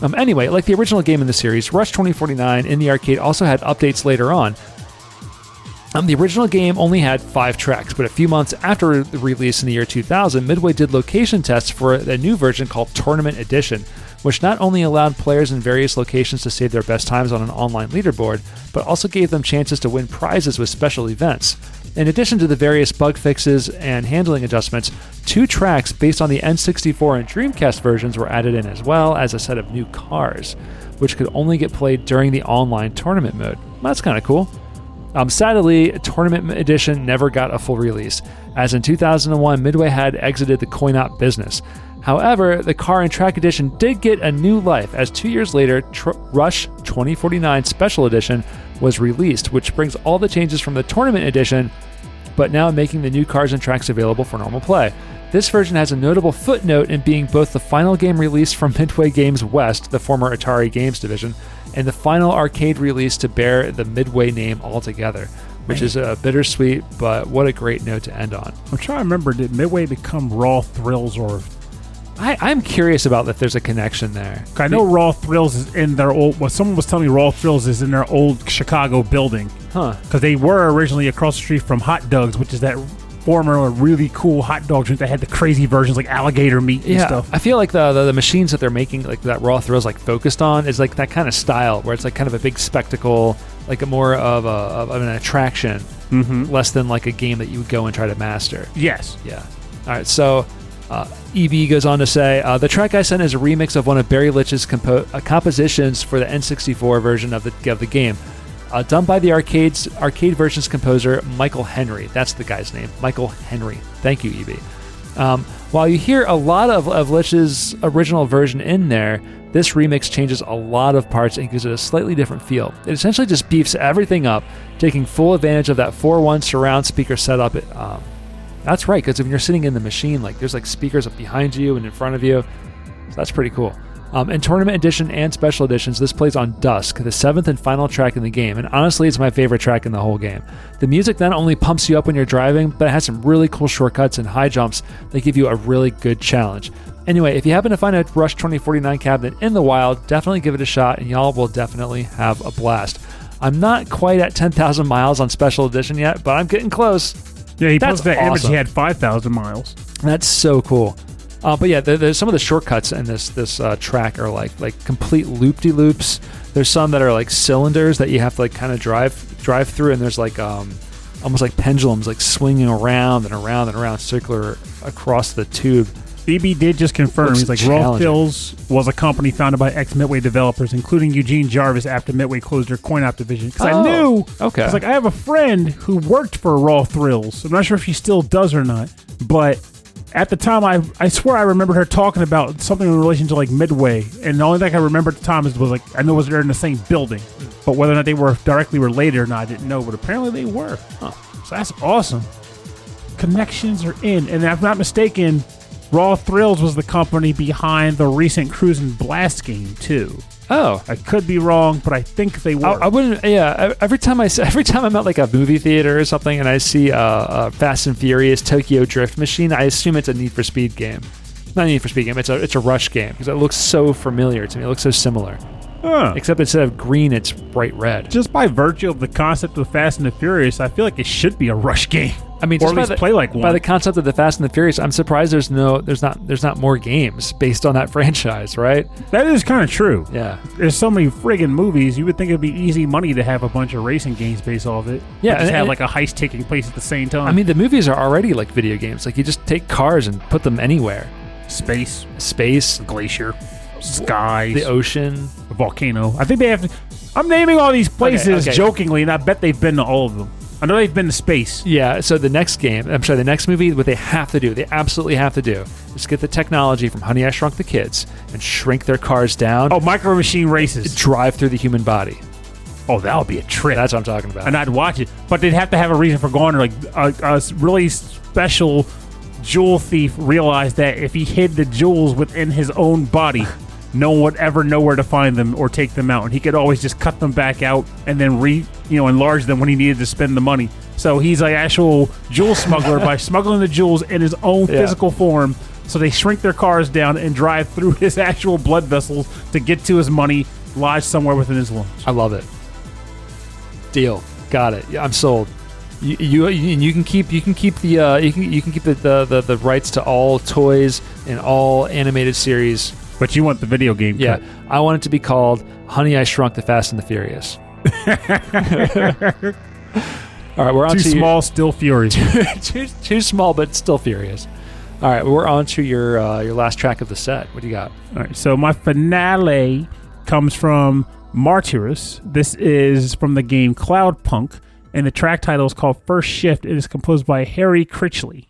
Um, anyway, like the original game in the series, Rush 2049 in the arcade also had updates later on. Um, the original game only had five tracks, but a few months after the release in the year 2000, Midway did location tests for a new version called Tournament Edition, which not only allowed players in various locations to save their best times on an online leaderboard, but also gave them chances to win prizes with special events. In addition to the various bug fixes and handling adjustments, two tracks based on the N64 and Dreamcast versions were added in, as well as a set of new cars, which could only get played during the online tournament mode. That's kind of cool. Um, sadly, Tournament Edition never got a full release, as in 2001, Midway had exited the coin op business. However, the Car and Track Edition did get a new life, as two years later, Tr- Rush 2049 Special Edition was released, which brings all the changes from the Tournament Edition, but now making the new cars and tracks available for normal play. This version has a notable footnote in being both the final game released from Midway Games West, the former Atari Games division, and the final arcade release to bear the Midway name altogether, which is a bittersweet, but what a great note to end on. I'm trying to remember, did Midway become Raw Thrills or. I, I'm curious about if there's a connection there. I know Raw Thrills is in their old. Well, someone was telling me Raw Thrills is in their old Chicago building Huh. because they were originally across the street from Hot Dogs, which is that former really cool hot dog joint that had the crazy versions like alligator meat and Yeah, stuff. I feel like the, the the machines that they're making, like that Raw Thrills, like focused on, is like that kind of style where it's like kind of a big spectacle, like a more of a of an attraction, Mm-hmm. less than like a game that you would go and try to master. Yes. Yeah. All right. So, uh, EB goes on to say uh, the track I sent is a remix of one of Barry Litch's compo- uh, compositions for the N64 version of the of the game, uh, done by the arcades arcade version's composer Michael Henry. That's the guy's name, Michael Henry. Thank you, EB. Um, while you hear a lot of, of Litch's original version in there, this remix changes a lot of parts and gives it a slightly different feel. It essentially just beefs everything up, taking full advantage of that 4-1 surround speaker setup. It, um, that's right, because when you're sitting in the machine, like there's like speakers up behind you and in front of you. So that's pretty cool. Um, in Tournament Edition and Special Editions, this plays on Dusk, the seventh and final track in the game, and honestly, it's my favorite track in the whole game. The music not only pumps you up when you're driving, but it has some really cool shortcuts and high jumps that give you a really good challenge. Anyway, if you happen to find a Rush 2049 cabinet in the wild, definitely give it a shot, and y'all will definitely have a blast. I'm not quite at 10,000 miles on Special Edition yet, but I'm getting close. Yeah, he That's posted that image. He had 5,000 miles. That's so cool. Uh, but yeah, there, there's some of the shortcuts in this this uh, track are like like complete loop de loops. There's some that are like cylinders that you have to like kind of drive drive through, and there's like um almost like pendulums like swinging around and around and around circular across the tube. EB did just confirm. He's like, Raw. Thrills was a company founded by ex Midway developers, including Eugene Jarvis after Midway closed their coin op division. Because I Oh, knew. okay. I like, I have a friend who worked for Raw Thrills. I'm not sure if she still does or not, but at the time, I I swear I remember her talking about something in relation to like Midway, and the only thing I remember at the time is was like I know was they're in the same building, but whether or not they were directly related or not, I didn't know. But apparently they were. Huh. So that's awesome. Connections are in, and if I'm not mistaken, Raw Thrills was the company behind the recent Cruis'n Blast game too. Oh, I could be wrong, but I think they were. I, I wouldn't. Yeah, every time I every time I'm at like a movie theater or something, and I see a, a Fast and Furious Tokyo Drift machine, I assume it's a Need for Speed game. Not a Need for Speed game. It's a it's a Rush game because it looks so familiar to me. It looks so similar, Huh. except instead of green, it's bright red. just by virtue of the concept of Fast and the Furious, I feel like it should be a rush game. I mean, or just at least the, play like one. by the concept of the Fast and the Furious, I'm surprised there's no there's not there's not more games based on that franchise, right? that is kind of true. Yeah. There's so many friggin' movies. You would think it'd be easy money to have a bunch of racing games based off it. Yeah, Or just and- have and- like a heist taking place at the same time. I mean, the movies are already like video games. Like you just take cars and put them anywhere. space, Space, glacier, skies, the ocean. a volcano. I think they have to. I'm naming all these places okay. jokingly, and I bet they've been to all of them. I know they've been to space. Yeah, so the next game, I'm sorry, the next movie, what they have to do, they absolutely have to do, is get the technology from Honey I Shrunk the Kids and shrink their cars down, Oh, Micro Machine Races. drive through the human body. Oh, that would be a trip. That's what I'm talking about. and I'd watch it. But they'd have to have a reason for going. Like a, a really special jewel thief realized that if he hid the jewels within his own body, no one would ever know where to find them or take them out, and he could always just cut them back out and then re you know enlarge them when he needed to spend the money. So he's an actual jewel smuggler by smuggling the jewels in his own Yeah. physical form. So they shrink their cars down and drive through his actual blood vessels to get to his money lodged somewhere within his lungs. I love it. Deal. Got it. I'm sold. You, you you you can keep you can keep the uh, you can you can keep the, the, the, the rights to all toys and all animated series. But you want the video game? Yeah, cut. I want it to be called Honey I Shrunk the Fast and the Furious. all right, we're on Too to your- small, still furious. too, too small, but still furious. All right, we're on to your uh, your last track of the set. What do you got? All right, so my finale comes from Martyrus. This is from the game Cloudpunk, and the track title is called First Shift. It is composed by Harry Critchley.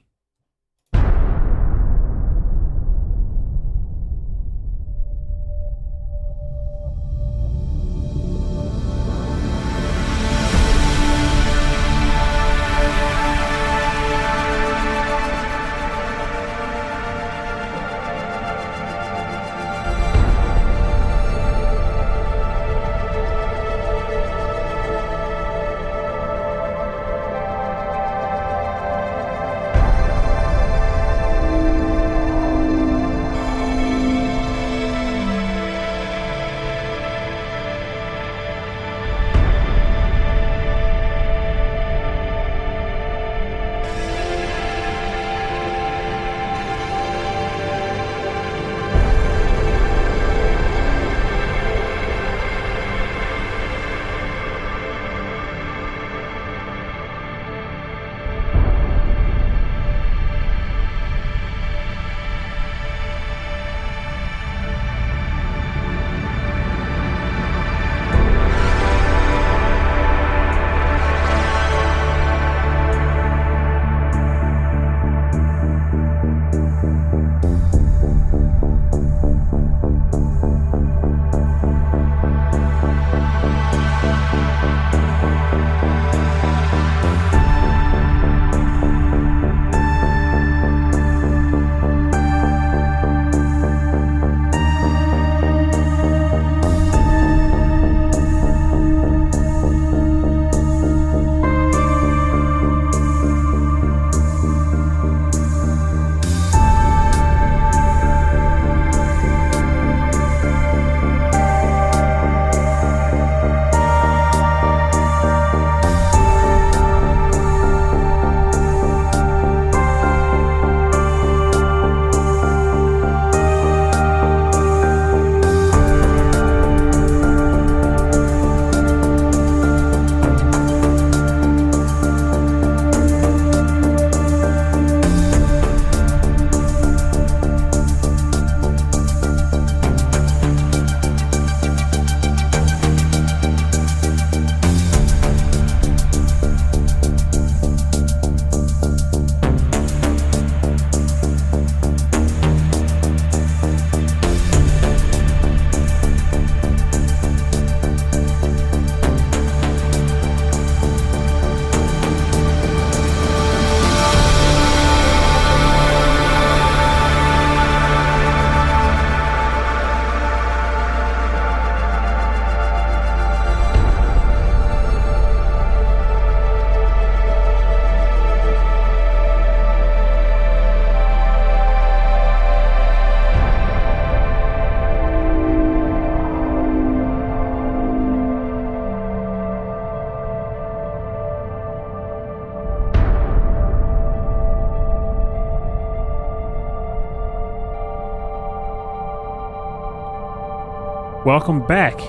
Welcome back.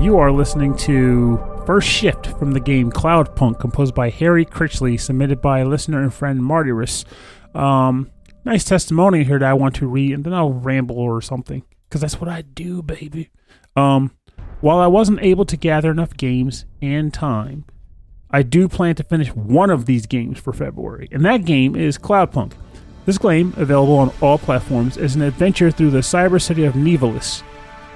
You are listening to First Shift from the game Cloudpunk, composed by Harry Critchley, submitted by listener and friend Martyrus. Um, nice testimony here that I want to read, and then I'll ramble or something, because that's what I do, baby. Um, while I wasn't able to gather enough games and time I do plan to finish one of these games for February, and that game is Cloudpunk. This game, available on all platforms, is an adventure through the cyber city of Nivalis.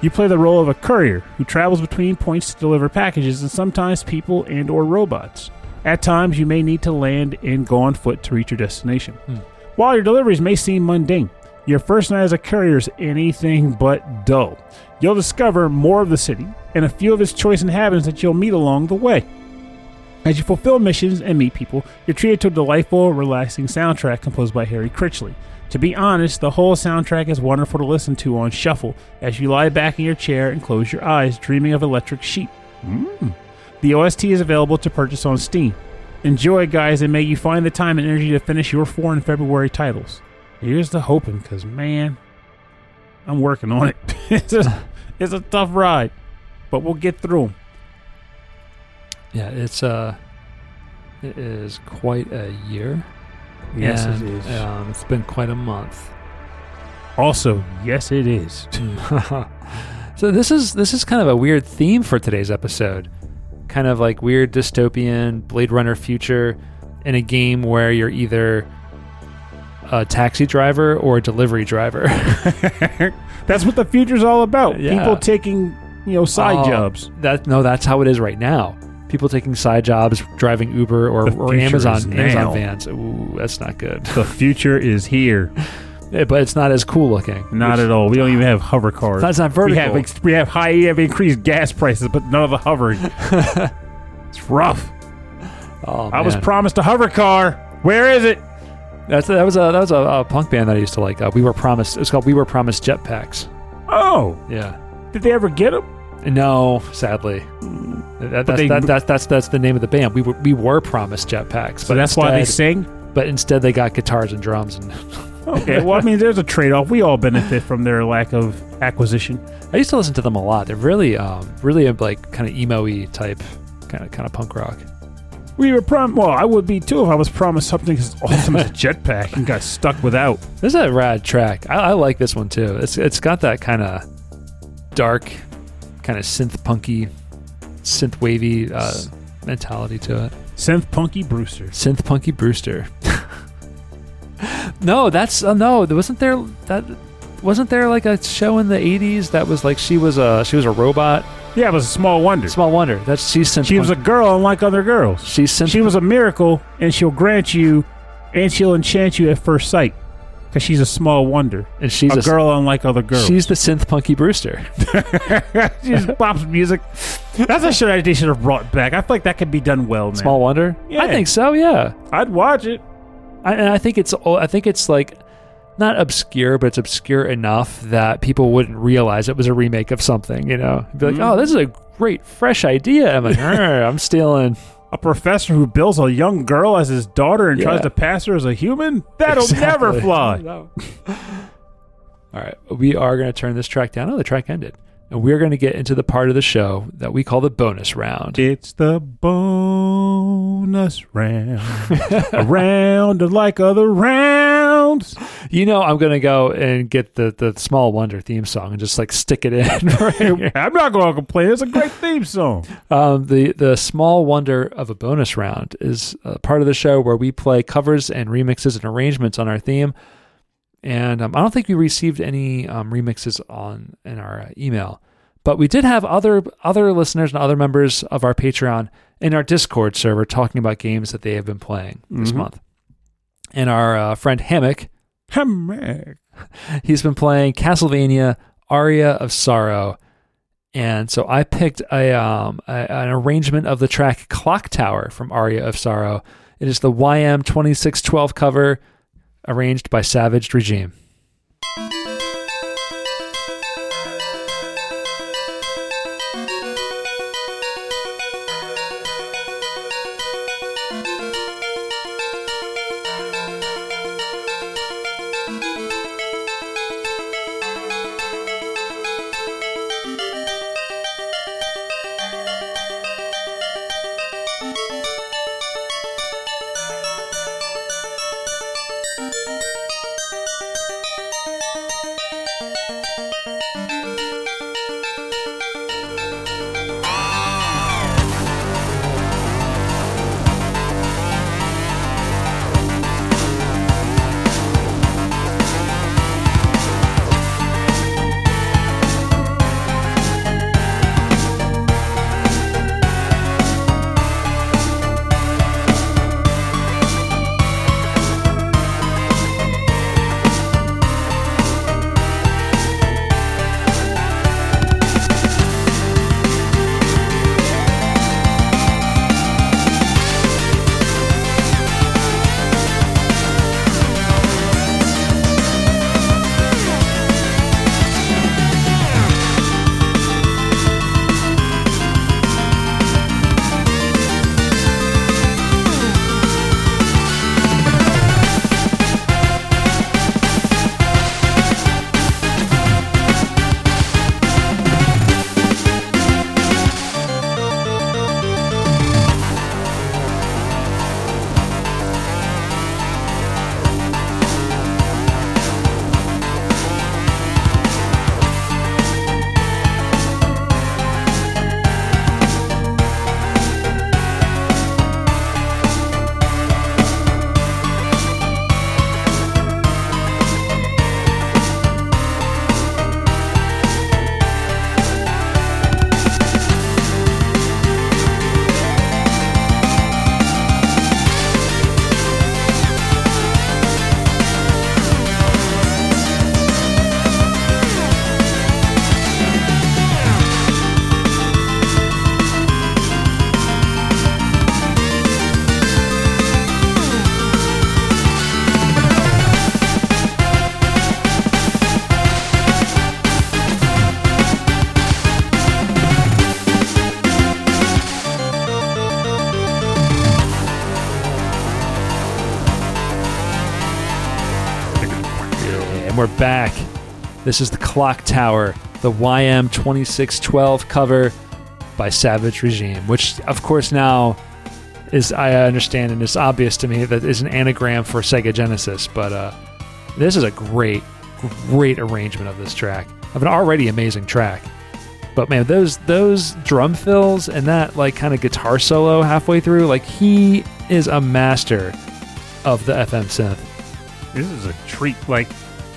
You play the role of a courier who travels between points to deliver packages and sometimes people and or robots. At times you may need to land and go on foot to reach your destination. Hmm. While your deliveries may seem mundane, your first night as a courier is anything but dull. You'll discover more of the city and a few of its choice inhabitants that you'll meet along the way. As you fulfill missions and meet people, you're treated to a delightful, relaxing soundtrack composed by Harry Critchley. To be honest, the whole soundtrack is wonderful to listen to on shuffle as you lie back in your chair and close your eyes, dreaming of electric sheep. Mm. The OST is available to purchase on Steam. Enjoy, guys, and may you find the time and energy to finish your four in February titles. Here's the hoping, because man, I'm working on it. it's, a, it's a tough ride, but we'll get through 'em. Yeah, it's uh, it is quite a year. Yes, and, it is. Um, it's been quite a month. Also, yes, it is. so this is this is kind of a weird theme for today's episode. Kind of like weird dystopian Blade Runner future in a game where you're either a taxi driver or a delivery driver. That's what the future's all about. Yeah. People taking, you know, side Oh, jobs. That no, that's how it is right now. People taking side jobs, driving Uber or, or Amazon Amazon vans. Ooh, that's not good. The future is here. Yeah, but it's not as cool looking. Not at all. We don't even have hover cars. That's not we have ex- we have high we have increased gas prices, but none of the hovering. it's rough. Oh, I was man. promised a hover car. Where is it? That's that was a that was a, a punk band that I used to like. Uh, we were promised. It's called We Were Promised Jetpacks. Oh, Yeah. did they ever get them? No, sadly. That, that's, they- that, that's that's that's the name of the band. We were we were promised jetpacks, So but that's why they instead- sing. But instead, they got guitars and drums. And Okay, well, I mean, there's a trade-off. We all benefit from their lack of acquisition. I used to listen to them a lot. They're really um really like kind of emo-y type kind of kind of punk rock. We were prom. Well, I would be too if I was promised something as awesome as a jetpack and got stuck without. This is a rad track. I, I like this one too. It's it's got that kind of dark, kind of synth punky, synth wavy uh, mentality to it. Synth punky Brewster. Synth Punky Brewster. no, that's uh, no. There wasn't there that wasn't there like a show in the '80s that was like she was a she was a robot. Yeah, it was a small wonder. Small wonder. That's she's synth. She was a girl unlike other girls. she's synth. She was a miracle, and she'll grant you, and she'll enchant you at first sight, because she's a small wonder. and she's a, a, girl unlike other girls. She's the synth Punky Brewster. she just pops music. That's a show that they should have brought back. I feel like that could be done well now. Small wonder. Yeah. I think so. Yeah. I'd watch it. I, and I think it's I think it's like not obscure, but it's obscure enough that people wouldn't realize it was a remake of something. You know, be like, Mhm. oh, this is a great fresh idea. I'm like, I'm stealing. A professor who builds a young girl as his daughter and tries to pass her as a human? That'll never fly. All right, we are going to turn this track down. Oh, the track ended. And we're going to get into the part of the show that we call the bonus round. It's the bonus round. a round like other rounds. You know, I'm going to go and get the, the Small Wonder theme song and just like stick it in. right. I'm not going to complain. It's a great theme song. Um, the the small wonder of a bonus round is a part of the show where we play covers and remixes and arrangements on our theme. And um, I don't think we received any um, remixes on in our uh, email, but we did have other other listeners and other members of our Patreon in our Discord server talking about games that they have been playing this Mhm. month. And our uh, friend Hammock, Hammock. he's been playing Castlevania Aria of Sorrow. And so I picked a, um, a an arrangement of the track Clock Tower from Aria of Sorrow. It is the YM 2612 cover arranged by Savage Regime. Thank you. This is the Clock Tower, the YM2612 cover by Savage Regime, which, of course, now is, I understand, and it's obvious to me that is an anagram for Sega Genesis. But uh, this is a great, great arrangement of this track, of an already amazing track. But man, those those drum fills and that like kind of guitar solo halfway through, like he is a master of the FM synth. This is a treat. Like,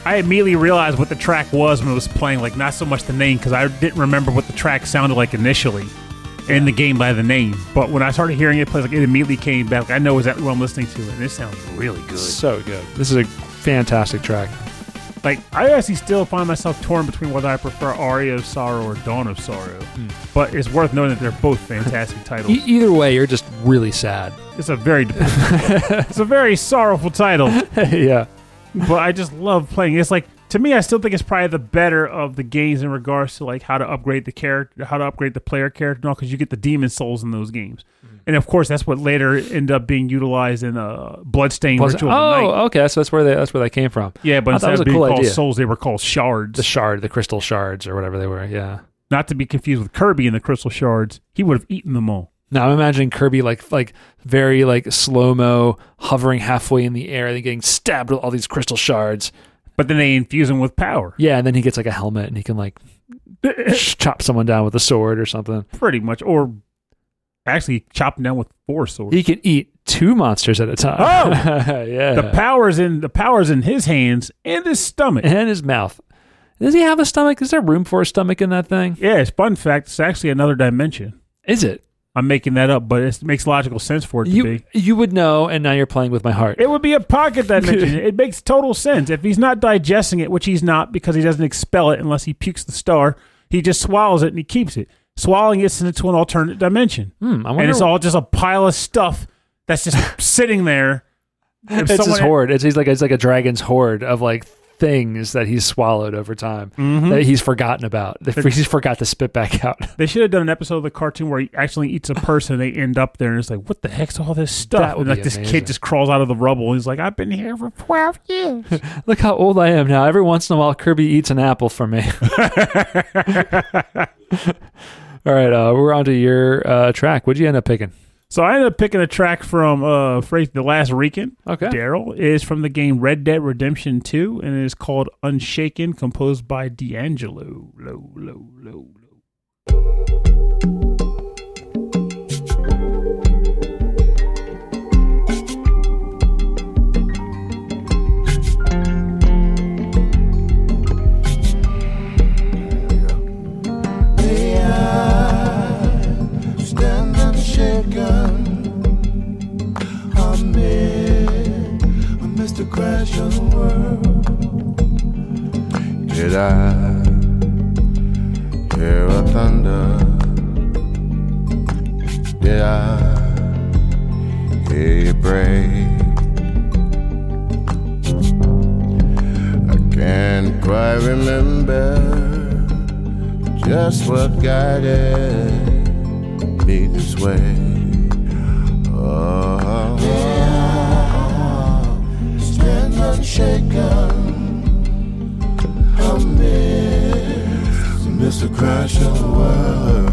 I immediately realized what the track was when it was playing. Like, not so much the name because I didn't remember what the track sounded like initially in the game by the name. But when I started hearing it play, like it immediately came back. I know exactly what I'm listening to, and this sounds really good. So good. This is a fantastic track. Like, I actually still find myself torn between whether I prefer Aria of Sorrow or Dawn of Sorrow. Hmm. But it's worth noting that they're both fantastic titles. E- either way, you're just really sad. It's a very it's a very sorrowful title, yeah. But I just love playing. It's like to me, I still think it's probably the better of the games in regards to like how to upgrade the character, how to upgrade the player character, and all because you get the demon souls in those games, and of course that's what later end up being utilized in uh, Bloodstained Plus- Ritual of the Night. oh, okay. So that's where they that's where they came from. Yeah, but I instead was of being cool called idea. souls, they were called shards. The shard, the crystal shards, or whatever they were. Yeah. Not to be confused with Kirby and the crystal shards. He would have eaten them all. Now I'm imagining Kirby like like very like slow mo, hovering halfway in the air, and getting stabbed with all these crystal shards. But then they infuse him with power. Yeah, and then he gets like a helmet, and he can like chop someone down with a sword or something. Pretty much. Or actually chop him down with four swords. He can eat two monsters at a time. Oh! yeah. the power's in the power's in his hands and his stomach. and his mouth. Does he have a stomach? Is there room for a stomach in that thing? Yeah, it's fun fact. It's actually another dimension. Is it? I'm making that up, but it makes logical sense for it to You be. you would know, and now you're playing with my heart. It would be a pocket dimension. it makes total sense. If he's not digesting it, which he's not because he doesn't expel it unless he pukes the star, he just swallows it and he keeps it. Swallowing it sends it to an alternate dimension. Hmm, I and it's all just a pile of stuff that's just sitting there. If it's his hoard. It's he's like it's like a dragon's hoard of like things that he's swallowed over time Mhm. that he's forgotten about. He's forgot to spit back out. They should have done an episode of the cartoon where he actually eats a person and they end up there and it's like, what the heck's all this stuff? And like this amazing. kid just crawls out of the rubble and he's like, I've been here for 12 years. Look how old I am now. Every once in a while, Kirby eats an apple for me. All right, uh, we're on to your uh, track. What'd you end up picking? So I ended up picking a track from uh, Phrase The Last Rican. Okay. Daryl is from the game Red Dead Redemption 2 and it is called Unshaken, composed by D'Angelo. Low, low, low, low. Crash of the world? Did I hear a thunder? Did I hear you break? I can't quite remember just what guided me this way. Oh, unshaken amidst Mr. Crash of the world.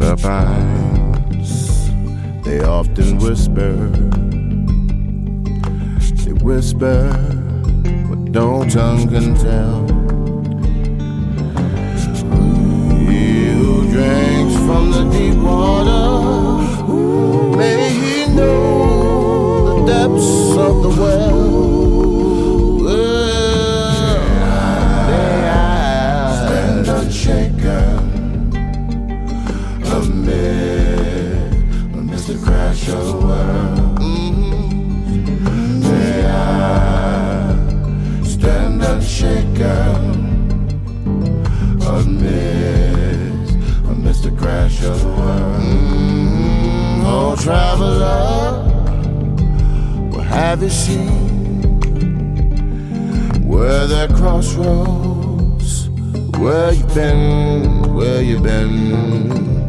The pines, they often whisper. They whisper what no tongue can tell. He who drinks from the deep water, may he know depths of the well. Stand amidst the crash of amidst, amidst the crash of the world. Mm, oh, traveler, seen? Where there crossroads, where you been, where you been?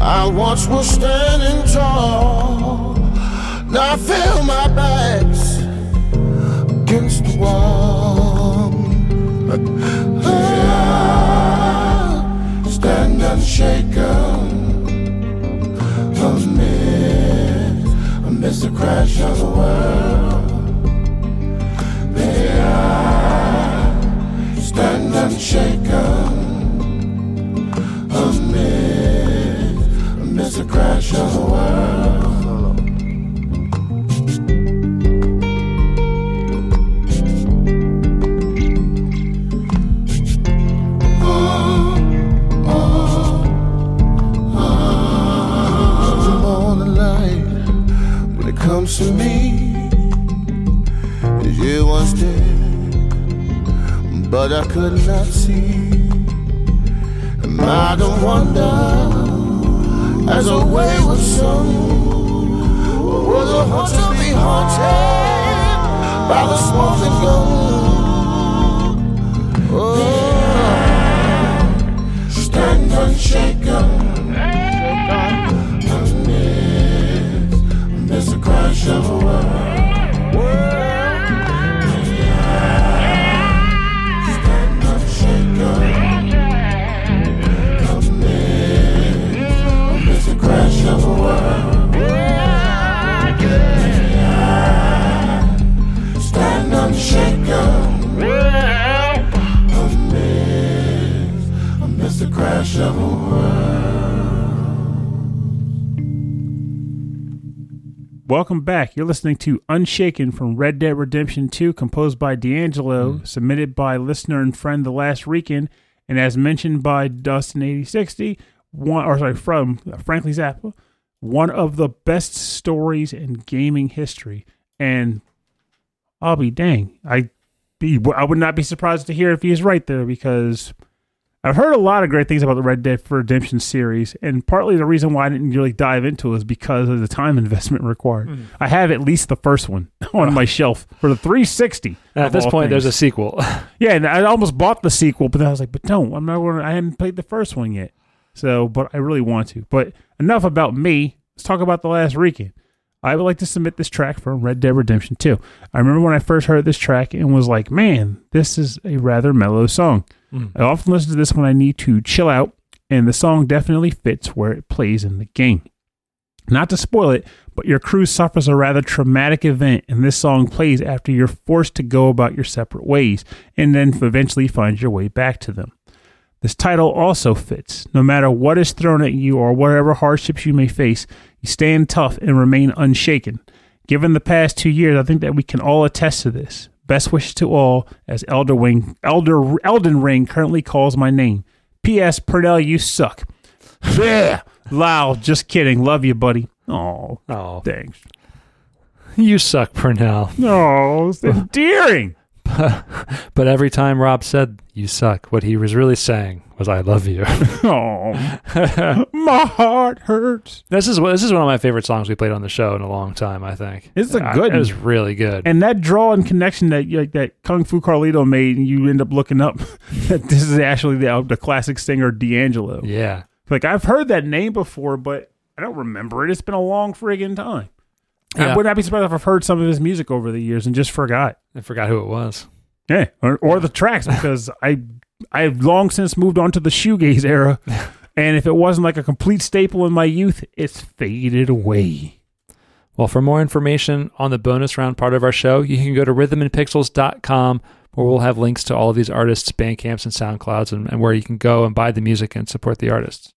I once was standing tall, now I feel my back's one. You're listening to Unshaken from Red Dead Redemption 2, composed by D'Angelo, hmm. submitted by listener and friend The Last Rican, and as mentioned by Dustin8060, one or sorry, from Frankly Zappa, one of the best stories in gaming history. And I'll be dang, I be I would not be surprised to hear if he is right there because I've heard a lot of great things about the Red Dead Redemption series, and partly the reason why I didn't really dive into it is because of the time investment required. Mm-hmm. I have at least the first one on my shelf for the 360. And at this point, there's a sequel. yeah, and I almost bought the sequel, but then I was like, but no, I'm not. Gonna, I haven't played the first one yet, so but I really want to. But enough about me. Let's talk about the last weekend. I would like to submit this track from Red Dead Redemption 2. I remember when I first heard this track and was like, man, this is a rather mellow song. Mm. I often listen to this when I need to chill out, and the song definitely fits where it plays in the game. Not to spoil it, but your crew suffers a rather traumatic event, and this song plays after you're forced to go about your separate ways, and then eventually find your way back to them. This title also fits. No matter what is thrown at you or whatever hardships you may face, you stand tough and remain unshaken. Given the past two years, I think that we can all attest to this. Best wishes to all, as Elder Wing, Elder Elden Ring currently calls my name. P.S. Purnell, you suck. yeah, Lyle, just kidding. Love you, buddy. Oh, oh, thanks. you suck, Purnell. No, it's endearing. But every time Rob said "you suck," what he was really saying was "I love you." Oh, my heart hurts. this is this is one of my favorite songs we played on the show in a long time. I think It's a good It was really good. And that draw and connection that like that Kung Fu Carlito made, and you end up looking up that this is actually the uh, the classic singer D'Angelo. yeah, Like I've heard that name before, but I don't remember it. It's been a long friggin' time. I would not be surprised if I've heard some of his music over the years and just forgot. I forgot who it was. Yeah, or, or the tracks because I I've long since moved on to the shoegaze era, and if it wasn't like a complete staple in my youth, it's faded away. Well, for more information on the bonus round part of our show, you can go to rhythmandpixels.com where we'll have links to all of these artists' Bandcamps and SoundClouds and, and where you can go and buy the music and support the artists.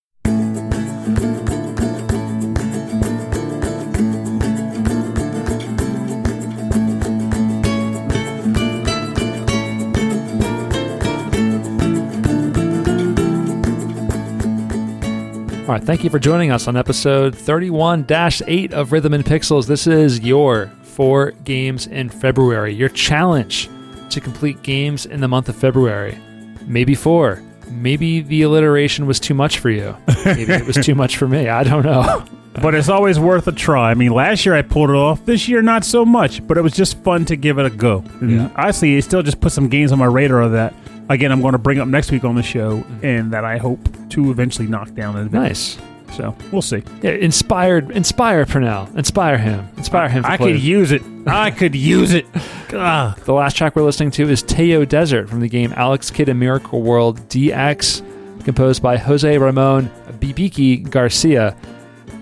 All right, thank you for joining us on episode 31 8 of Rhythm and Pixels. This is your four games in February, your challenge to complete games in the month of February. Maybe four. Maybe the alliteration was too much for you. Maybe it was too much for me. I don't know. But it's always worth a try. I mean, last year I pulled it off. This year, not so much. But it was just fun to give it a go. And Yeah. honestly, it still just put some games on my radar of that, again, I'm going to bring up next week on the show, and that I hope to eventually knock down. Nice. So we'll see. Yeah, inspired, inspire Purnell, inspire him, inspire him. I could use it. I could use it. Ah. The last track we're listening to is Teo Desert from the game Alex Kidd in Miracle World DX, composed by Jose Ramon Bibiki Garcia.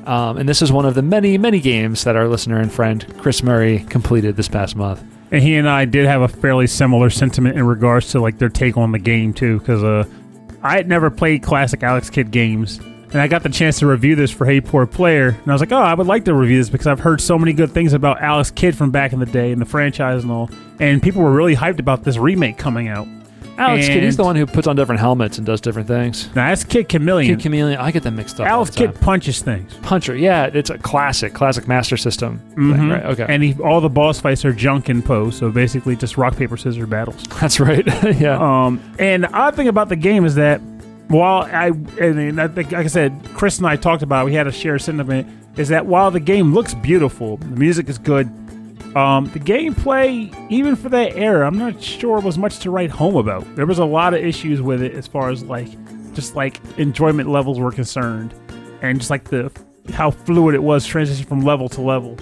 Um, and this is one of the many, many games that our listener and friend Chris Murray completed this past month. And he and I did have a fairly similar sentiment in regards to like their take on the game too, because uh, I had never played classic Alex Kidd games, and I got the chance to review this for Hey Poor Player, and I was like, oh, I would like to review this because I've heard so many good things about Alex Kidd from back in the day and the franchise and all, and people were really hyped about this remake coming out. Alex Kidd, he's the one who puts on different helmets and does different things. Now that's Kid Chameleon. Kid Chameleon, I get them mixed up. all Alex the time. Kidd punches things. Puncher, yeah, it's a classic, classic Master System. thing, Mhm. right? Okay, And he, all the boss fights are junk and pose, so basically just rock paper scissors battles. that's right. yeah, Um, and the odd thing about the game is that while I and I think, like I said, Chris and I talked about, it, we had a shared sentiment is that while the game looks beautiful, the music is good. Um, the gameplay, even for that era, I'm not sure was much to write home about. There was a lot of issues with it as far as like just like enjoyment levels were concerned, and just like the how fluid it was transition from level to level.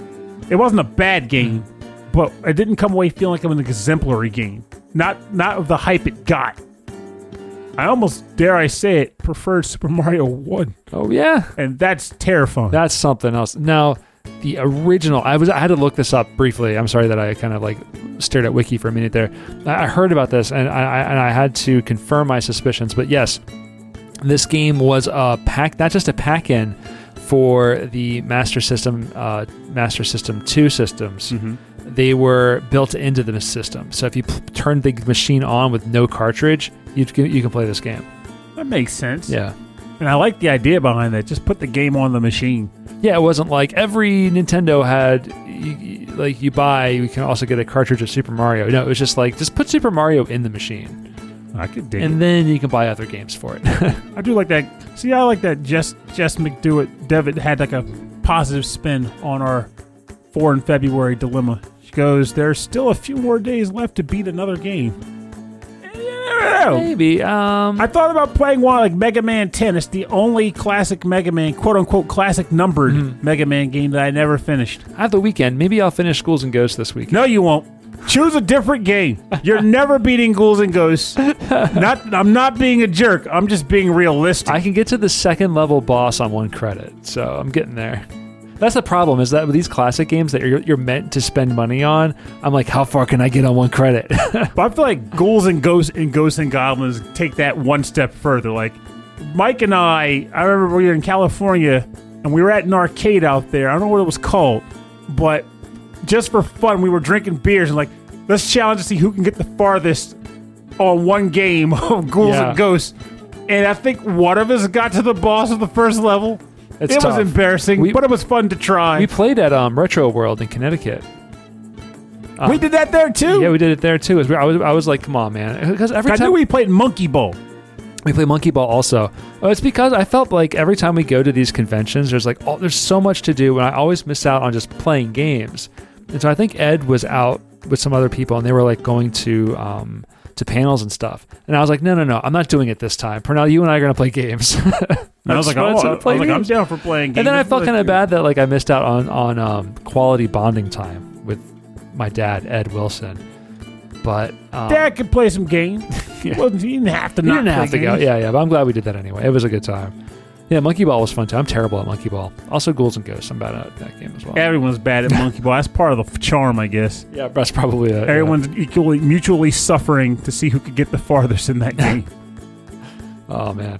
It wasn't a bad game, but I didn't come away feeling like was an exemplary game. Not not of the hype it got. I almost dare I say it preferred Super Mario One, oh yeah, and that's terrifying. That's something else. Now, the original, I was I had to look this up briefly. I'm sorry that I kind of like stared at wiki for a minute there. I heard about this and I, and I had to confirm my suspicions. But yes, this game was a pack, not just a pack in for the Master System, uh, Master System Two systems. Mhm. They were built into the system. So if you p- turned the machine on with no cartridge, you can, you can play this game. That makes sense. Yeah. And I like the idea behind that. Just put the game on the machine. Yeah, it wasn't like every Nintendo had you, like you buy, you can also get a cartridge of Super Mario. No, it was just like just put Super Mario in the machine, I could dig and then you can buy other games for it. it. I do like that. See, I like that. Jess Jess McDewitt Devitt had like a positive spin on our four in February dilemma. She goes, "There's still a few more days left to beat another game." And you know. Maybe. Um, I thought about playing one like Mega Man 10. It's the only classic Mega Man, quote unquote, classic numbered Mhm. Mega Man game that I never finished. I have the weekend. Maybe I'll finish Ghouls and Ghosts this week. No, you won't. Choose a different game. You're never beating Ghouls and Ghosts. Not, I'm not being a jerk. I'm just being realistic. I can get to the second level boss on one credit, so I'm getting there. That's the problem is that with these classic games that you're, you're meant to spend money on, I'm like, how far can I get on one credit? but I feel like Ghouls and Ghosts and Ghosts and Goblins take that one step further. Like Mike and I, I remember we were in California and we were at an arcade out there. I don't know what it was called, but just for fun, we were drinking beers and like, let's challenge to see who can get the farthest on one game of Ghouls Yeah. and Ghosts. And I think one of us got to the boss of the first level. It's it tough. was embarrassing, We- but it was fun to try. we played at um, Retro World in Connecticut. Um, we did that there too. Yeah, we did it there too. It was- I was, I was like, come on, man, because every I time knew we played Monkey Ball. We play monkey ball also. Oh, it's because I felt like every time we go to these conventions, there's like, oh, there's so much to do, and I always miss out on just playing games. And so I think Ed was out with some other people, and they were like going to um, to panels and stuff. And I was like, no, no, no, I'm not doing it this time. Pernell, you and I are going to play games. And I was like, oh, I was play like, I'm down for playing games. And then I felt kind of bad that like I missed out on on um, quality bonding time with my dad, Ed Wilson. But um, Dad could play some games. Yeah. well, you didn't have to. Didn't have to go. games. Yeah, yeah. But I'm glad we did that anyway. It was a good time. Yeah, Monkey Ball was fun too. I'm terrible at Monkey Ball. Also, Ghouls and Ghosts. I'm bad at that game as well. Everyone's bad at monkey ball. That's part of the f- charm, I guess. Yeah, that's probably it. Everyone's equally mutually suffering to see who could get the farthest in that game. Oh man.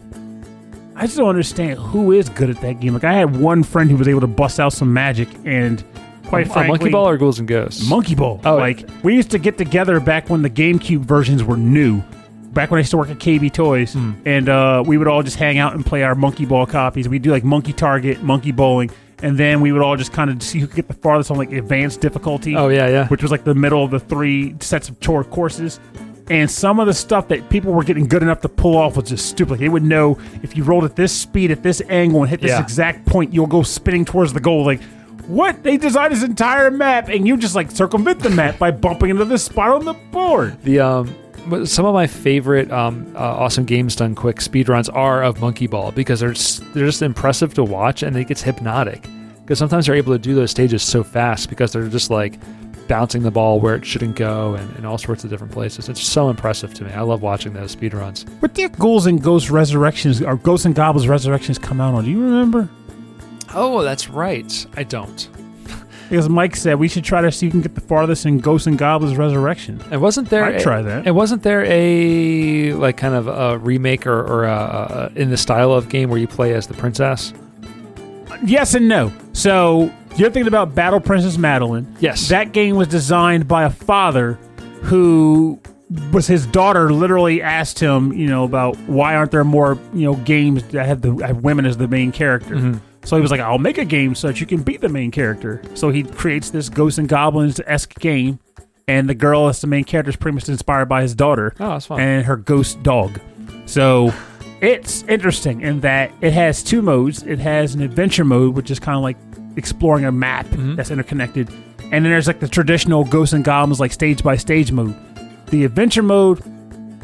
I just don't understand who is good at that game. Like I had one friend who was able to bust out some magic, and quite frankly, Monkey Ball or Ghouls and Ghosts? Monkey Ball. Oh, like we used to get together back when the GameCube versions were new. Back when I used to work at KB Toys, Hmm. and uh, we would all just hang out and play our Monkey Ball copies. We'd do like Monkey Target, Monkey Bowling, and then we would all just kind of see who could get the farthest on like advanced difficulty, oh yeah, yeah. which was like the middle of the three sets of tour courses. And some of the stuff that people were getting good enough to pull off was just stupid. Like they would know if you rolled at this speed, at this angle, and hit this Yeah. exact point, you'll go spinning towards the goal. Like, what? They designed this entire map, and you just like circumvent the map by bumping into this spot on the board. The um some of my favorite um, uh, awesome games done quick speedruns are of Monkey Ball because they're just, they're just impressive to watch and it gets hypnotic because sometimes they're able to do those stages so fast because they're just like bouncing the ball where it shouldn't go and, and all sorts of different places. It's so impressive to me. I love watching those speedruns. What did Ghouls and Ghost Resurrections or Ghosts and Goblins Resurrections come out on? Do you remember? Oh, that's right. I don't. Because Mike said we should try to see if we can get the farthest in Ghosts and Goblins Resurrection. It wasn't there. I'd a- try that. It wasn't there a like kind of a remake or, or a, a, in the style of game where you play as the princess? Yes and no. So you're thinking about Battle Princess Madeline. Yes. That game was designed by a father who was his daughter literally asked him, you know, about why aren't there more, you know, games that have the have women as the main character. Mm-hmm. So he was like, I'll make a game so that you can beat the main character. So he creates this Ghosts and Goblins esque game, and the girl that's the main character is pretty much inspired by his daughter Oh, that's fun. and her ghost dog. So it's interesting in that it has two modes. It has an adventure mode, which is kind of like exploring a map that's interconnected, and then there's like the traditional Ghosts and Goblins, like stage by stage mode. The adventure mode,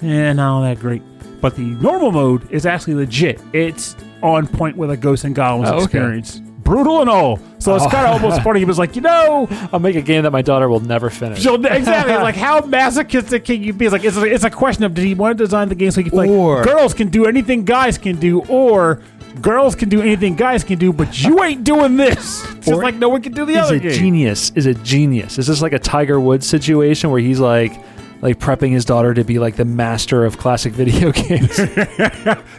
eh, not all that great. But the normal mode is actually legit. It's on point with a Ghosts and Goblins Oh, okay. experience. Brutal and all. So it's Oh. kind of almost funny. He was like, you know, I'll make a game that my daughter will never finish. so exactly, like how masochistic can you be? It's like it's a, it's a question of did he want to design the game so he can, like Or- girls can do anything guys can do, or girls can do anything guys can do, but you ain't doing this. Just like no one can do the He's other a game. genius. Is a genius. Is this like a Tiger Woods situation where he's like like prepping his daughter to be like the master of classic video games?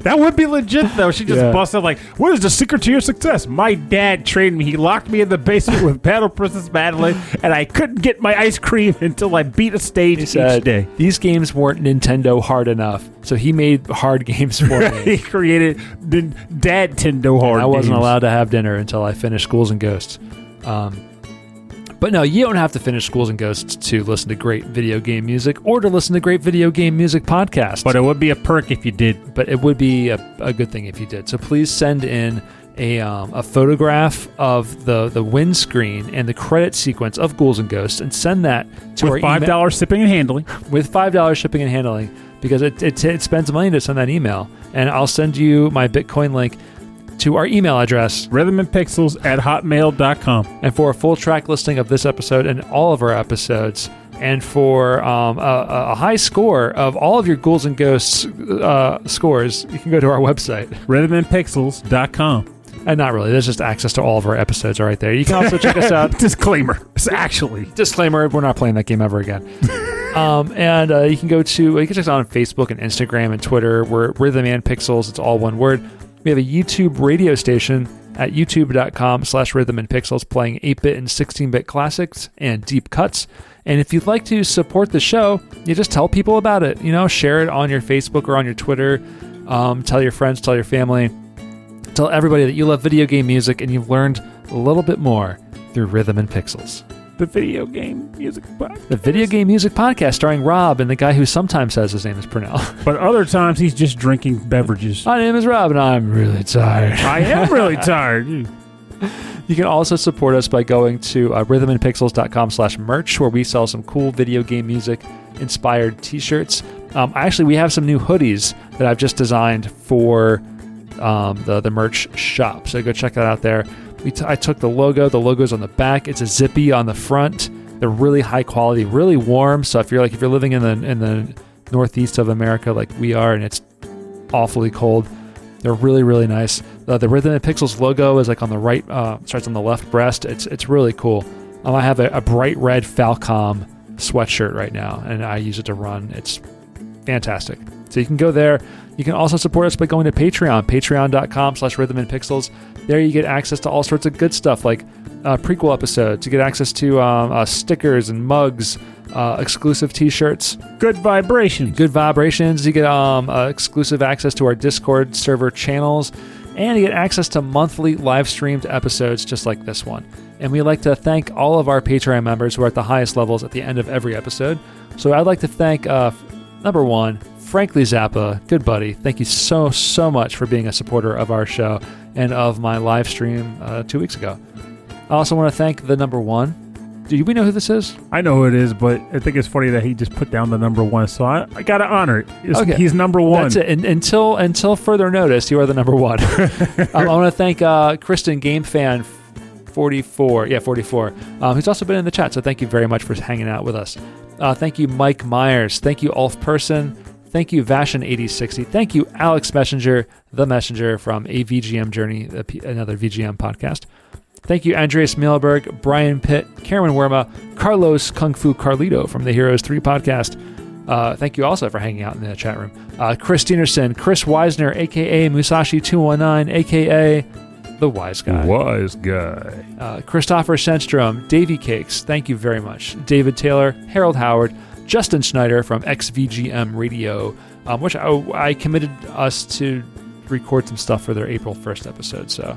That would be legit though. She just Yeah. busted like, "What is the secret to your success?" My dad trained me. He locked me in the basement with Battle Princess Madeline, and I couldn't get my ice cream until I beat a stage He each said day. these games weren't Nintendo hard enough, so he made hard games for me. he created the Dad Tendo hard. I wasn't games. allowed to have dinner until I finished Ghouls and Ghosts. Um, but no, you don't have to finish Ghouls and Ghosts to listen to great video game music or to listen to great video game music podcasts. But it would be a perk if you did. but it would be a, a good thing if you did. So please send in a, um, a photograph of the, the windscreen and the credit sequence of Ghouls and Ghosts and send that to our with five email- dollars shipping and handling. with five dollars shipping and handling because it, it, it spends money to send that email and I'll send you my Bitcoin link to our email address Rhythm and Pixels at hotmail.com. and for a full track listing of this episode and all of our episodes and for um, a, a high score of all of your ghouls and ghosts uh, scores you can go to our website Rhythmandpixels.com. And not really. There's just access to all of our episodes right there. You can also check us out. Disclaimer. It's actually. Disclaimer: We're not playing that game ever again. um, and uh, you can go to you can check us out on Facebook and Instagram and Twitter. We're Rhythm and Pixels. It's all one word. We have a YouTube radio station at youtube.com slash rhythm and pixels playing 8-bit and 16-bit classics and deep cuts. And if you'd like to support the show you just tell people about it you know share it on your facebook or on your twitter. Um, tell your friends tell your family. Tell everybody that you love video game music and you've learned a little bit more through Rhythm and Pixels. The video game music podcast. The video game music podcast starring Rob and the guy who sometimes says his name is Purnell. But other times he's just drinking beverages. My name is Rob and I'm really tired. I am really tired. You can also support us by going to uh, rhythmandpixels.com slash merch where we sell some cool video game music inspired t-shirts. Um, actually, we have some new hoodies that I've just designed for um, the, the merch shop. So go check that out there. We t- I took the logo. The logo's on the back. It's a zippy on the front. They're really high quality, really warm. So if you're like if you're living in the in the northeast of America like we are, and it's awfully cold, they're really really nice. Uh, the Rhythm and Pixels logo is like on the right, uh, starts on the left breast. It's it's really cool. Um, I have a, a bright red Falcom sweatshirt right now, and I use it to run. It's fantastic. So you can go there. You can also support us by going to Patreon, patreon.com slash rhythm and pixels. There you get access to all sorts of good stuff like uh, prequel episodes. You get access to um, uh, stickers and mugs, uh, exclusive t-shirts, Good vibrations. good vibrations. You get um, uh, exclusive access to our Discord server channels, and you get access to monthly live streamed episodes just like this one. And we like to thank all of our Patreon members who are at the highest levels at the end of every episode. So I'd like to thank uh, number one, Frankly Zappa, good buddy. Thank you so so much for being a supporter of our show and of my live stream uh, two weeks ago. I also want to thank the number one, Do we know who this is? I know who it is, but I think it's funny that he just put down the number one. So I, I got to honor it. It's- Okay. He's number one. That's it. And, until until further notice, you are the number one. um, I want to thank uh, Kristen Game Fan. 44 yeah 44 um, who's also been in the chat so thank you very much for hanging out with us uh, thank you mike myers thank you ulf person thank you vashin8060 thank you alex messenger the messenger from a vgm journey another vgm podcast Thank you, Andreas Mielberg, Brian Pitt, Karen Werma, Carlos Kung Fu Carlito from the Heroes 3 podcast. Uh, thank you also for hanging out in the chat room. Uh, Chris Steenerson, Chris Weisner, aka Musashi219, aka The Wise Guy. Wise guy. Uh, Christopher Senstrom, Davy Cakes, thank you very much. David Taylor, Harold Howard, Justin Schneider from XVGM Radio, um, which I, I committed us to record some stuff for their April 1st episode. So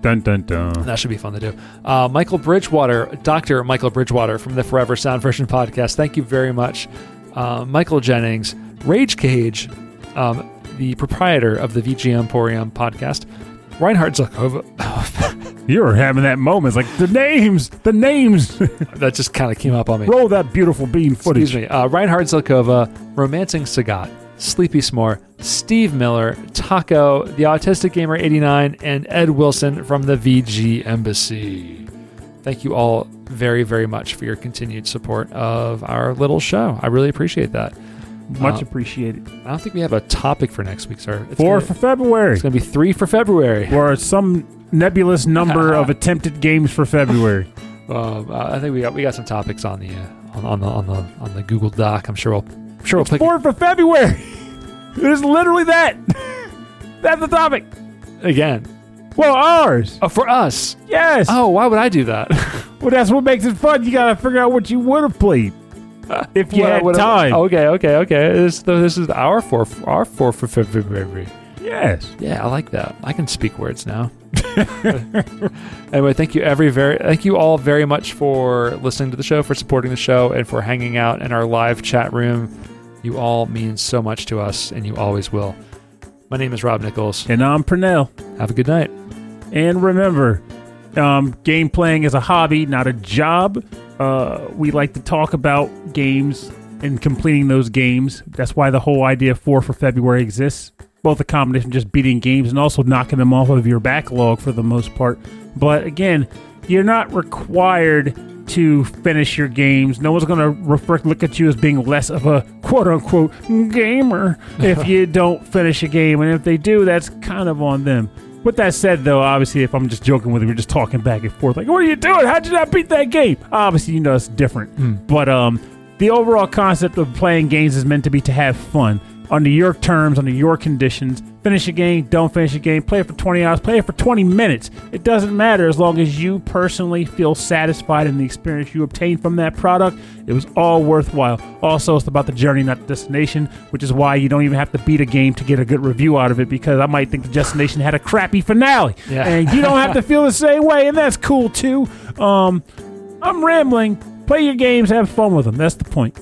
Dun dun dun. that should be fun to do. Uh, Michael Bridgewater, Dr. Michael Bridgewater from the Forever Sound Version podcast. Thank you very much. Uh, Michael Jennings, Rage Cage, um, the proprietor of the VG Emporium podcast. Reinhard Zukova. You're having that moment. It's like the names, the names. that just kind of came up on me. Roll that beautiful bean footage. Excuse me. Uh, Reinhard Zilkova, Romancing Sagat, Sleepy S'more, Steve Miller, Taco, The Autistic Gamer 89, and Ed Wilson from the VG Embassy. Thank you all very, very much for your continued support of our little show. I really appreciate that. Much Uh, appreciated. I don't think we have a topic for next week, sir. It's Four gonna, for February. it's going to be three for February. or some nebulous number of attempted games for February. Um, uh, I think we got we got some topics on the uh, on, on the on the on the Google Doc. I'm sure we'll I'm sure we'll pick Four for February. It is literally that. That's the topic. again. Well, ours. Oh, for us. Yes. Oh, why would I do that? Well, that's what makes it fun. You got to figure out what you would have played if you Well, had time. Okay, okay, okay. This, this is our four, our four for February. Yes. Yeah, I like that. I can speak words now. anyway, thank you every very, thank you all very much for listening to the show, for supporting the show, and for hanging out in our live chat room. You all mean so much to us, and you always will. My name is Rob Nichols. And I'm Pernell. Have a good night. And remember, um, game playing is a hobby, not a job. Uh, we like to talk about games and completing those games. That's why the whole idea of four for February exists. Both a combination of just beating games and also knocking them off of your backlog for the most part. But again, you're not required to finish your games. No one's going to refer- look at you as being less of a quote unquote gamer if you don't finish a game. And if they do, that's kind of on them. With that said, though, obviously, if I'm just joking with you, we're just talking back and forth, like, "What are you doing? How'd you not beat that game?" Obviously, you know it's different. But um, the overall concept of playing games is meant to be to have fun under your terms, under your conditions. Finish a game, don't finish a game. Play it for 20 hours, play it for 20 minutes. It doesn't matter as long as you personally feel satisfied in the experience you obtained from that product. It was all worthwhile. Also, it's about the journey, not the destination, which is why you don't even have to beat a game to get a good review out of it because I might think the destination had a crappy finale. Yeah. And you don't have to feel the same way, and that's cool too. Um, I'm rambling. Play your games, have fun with them. That's the point.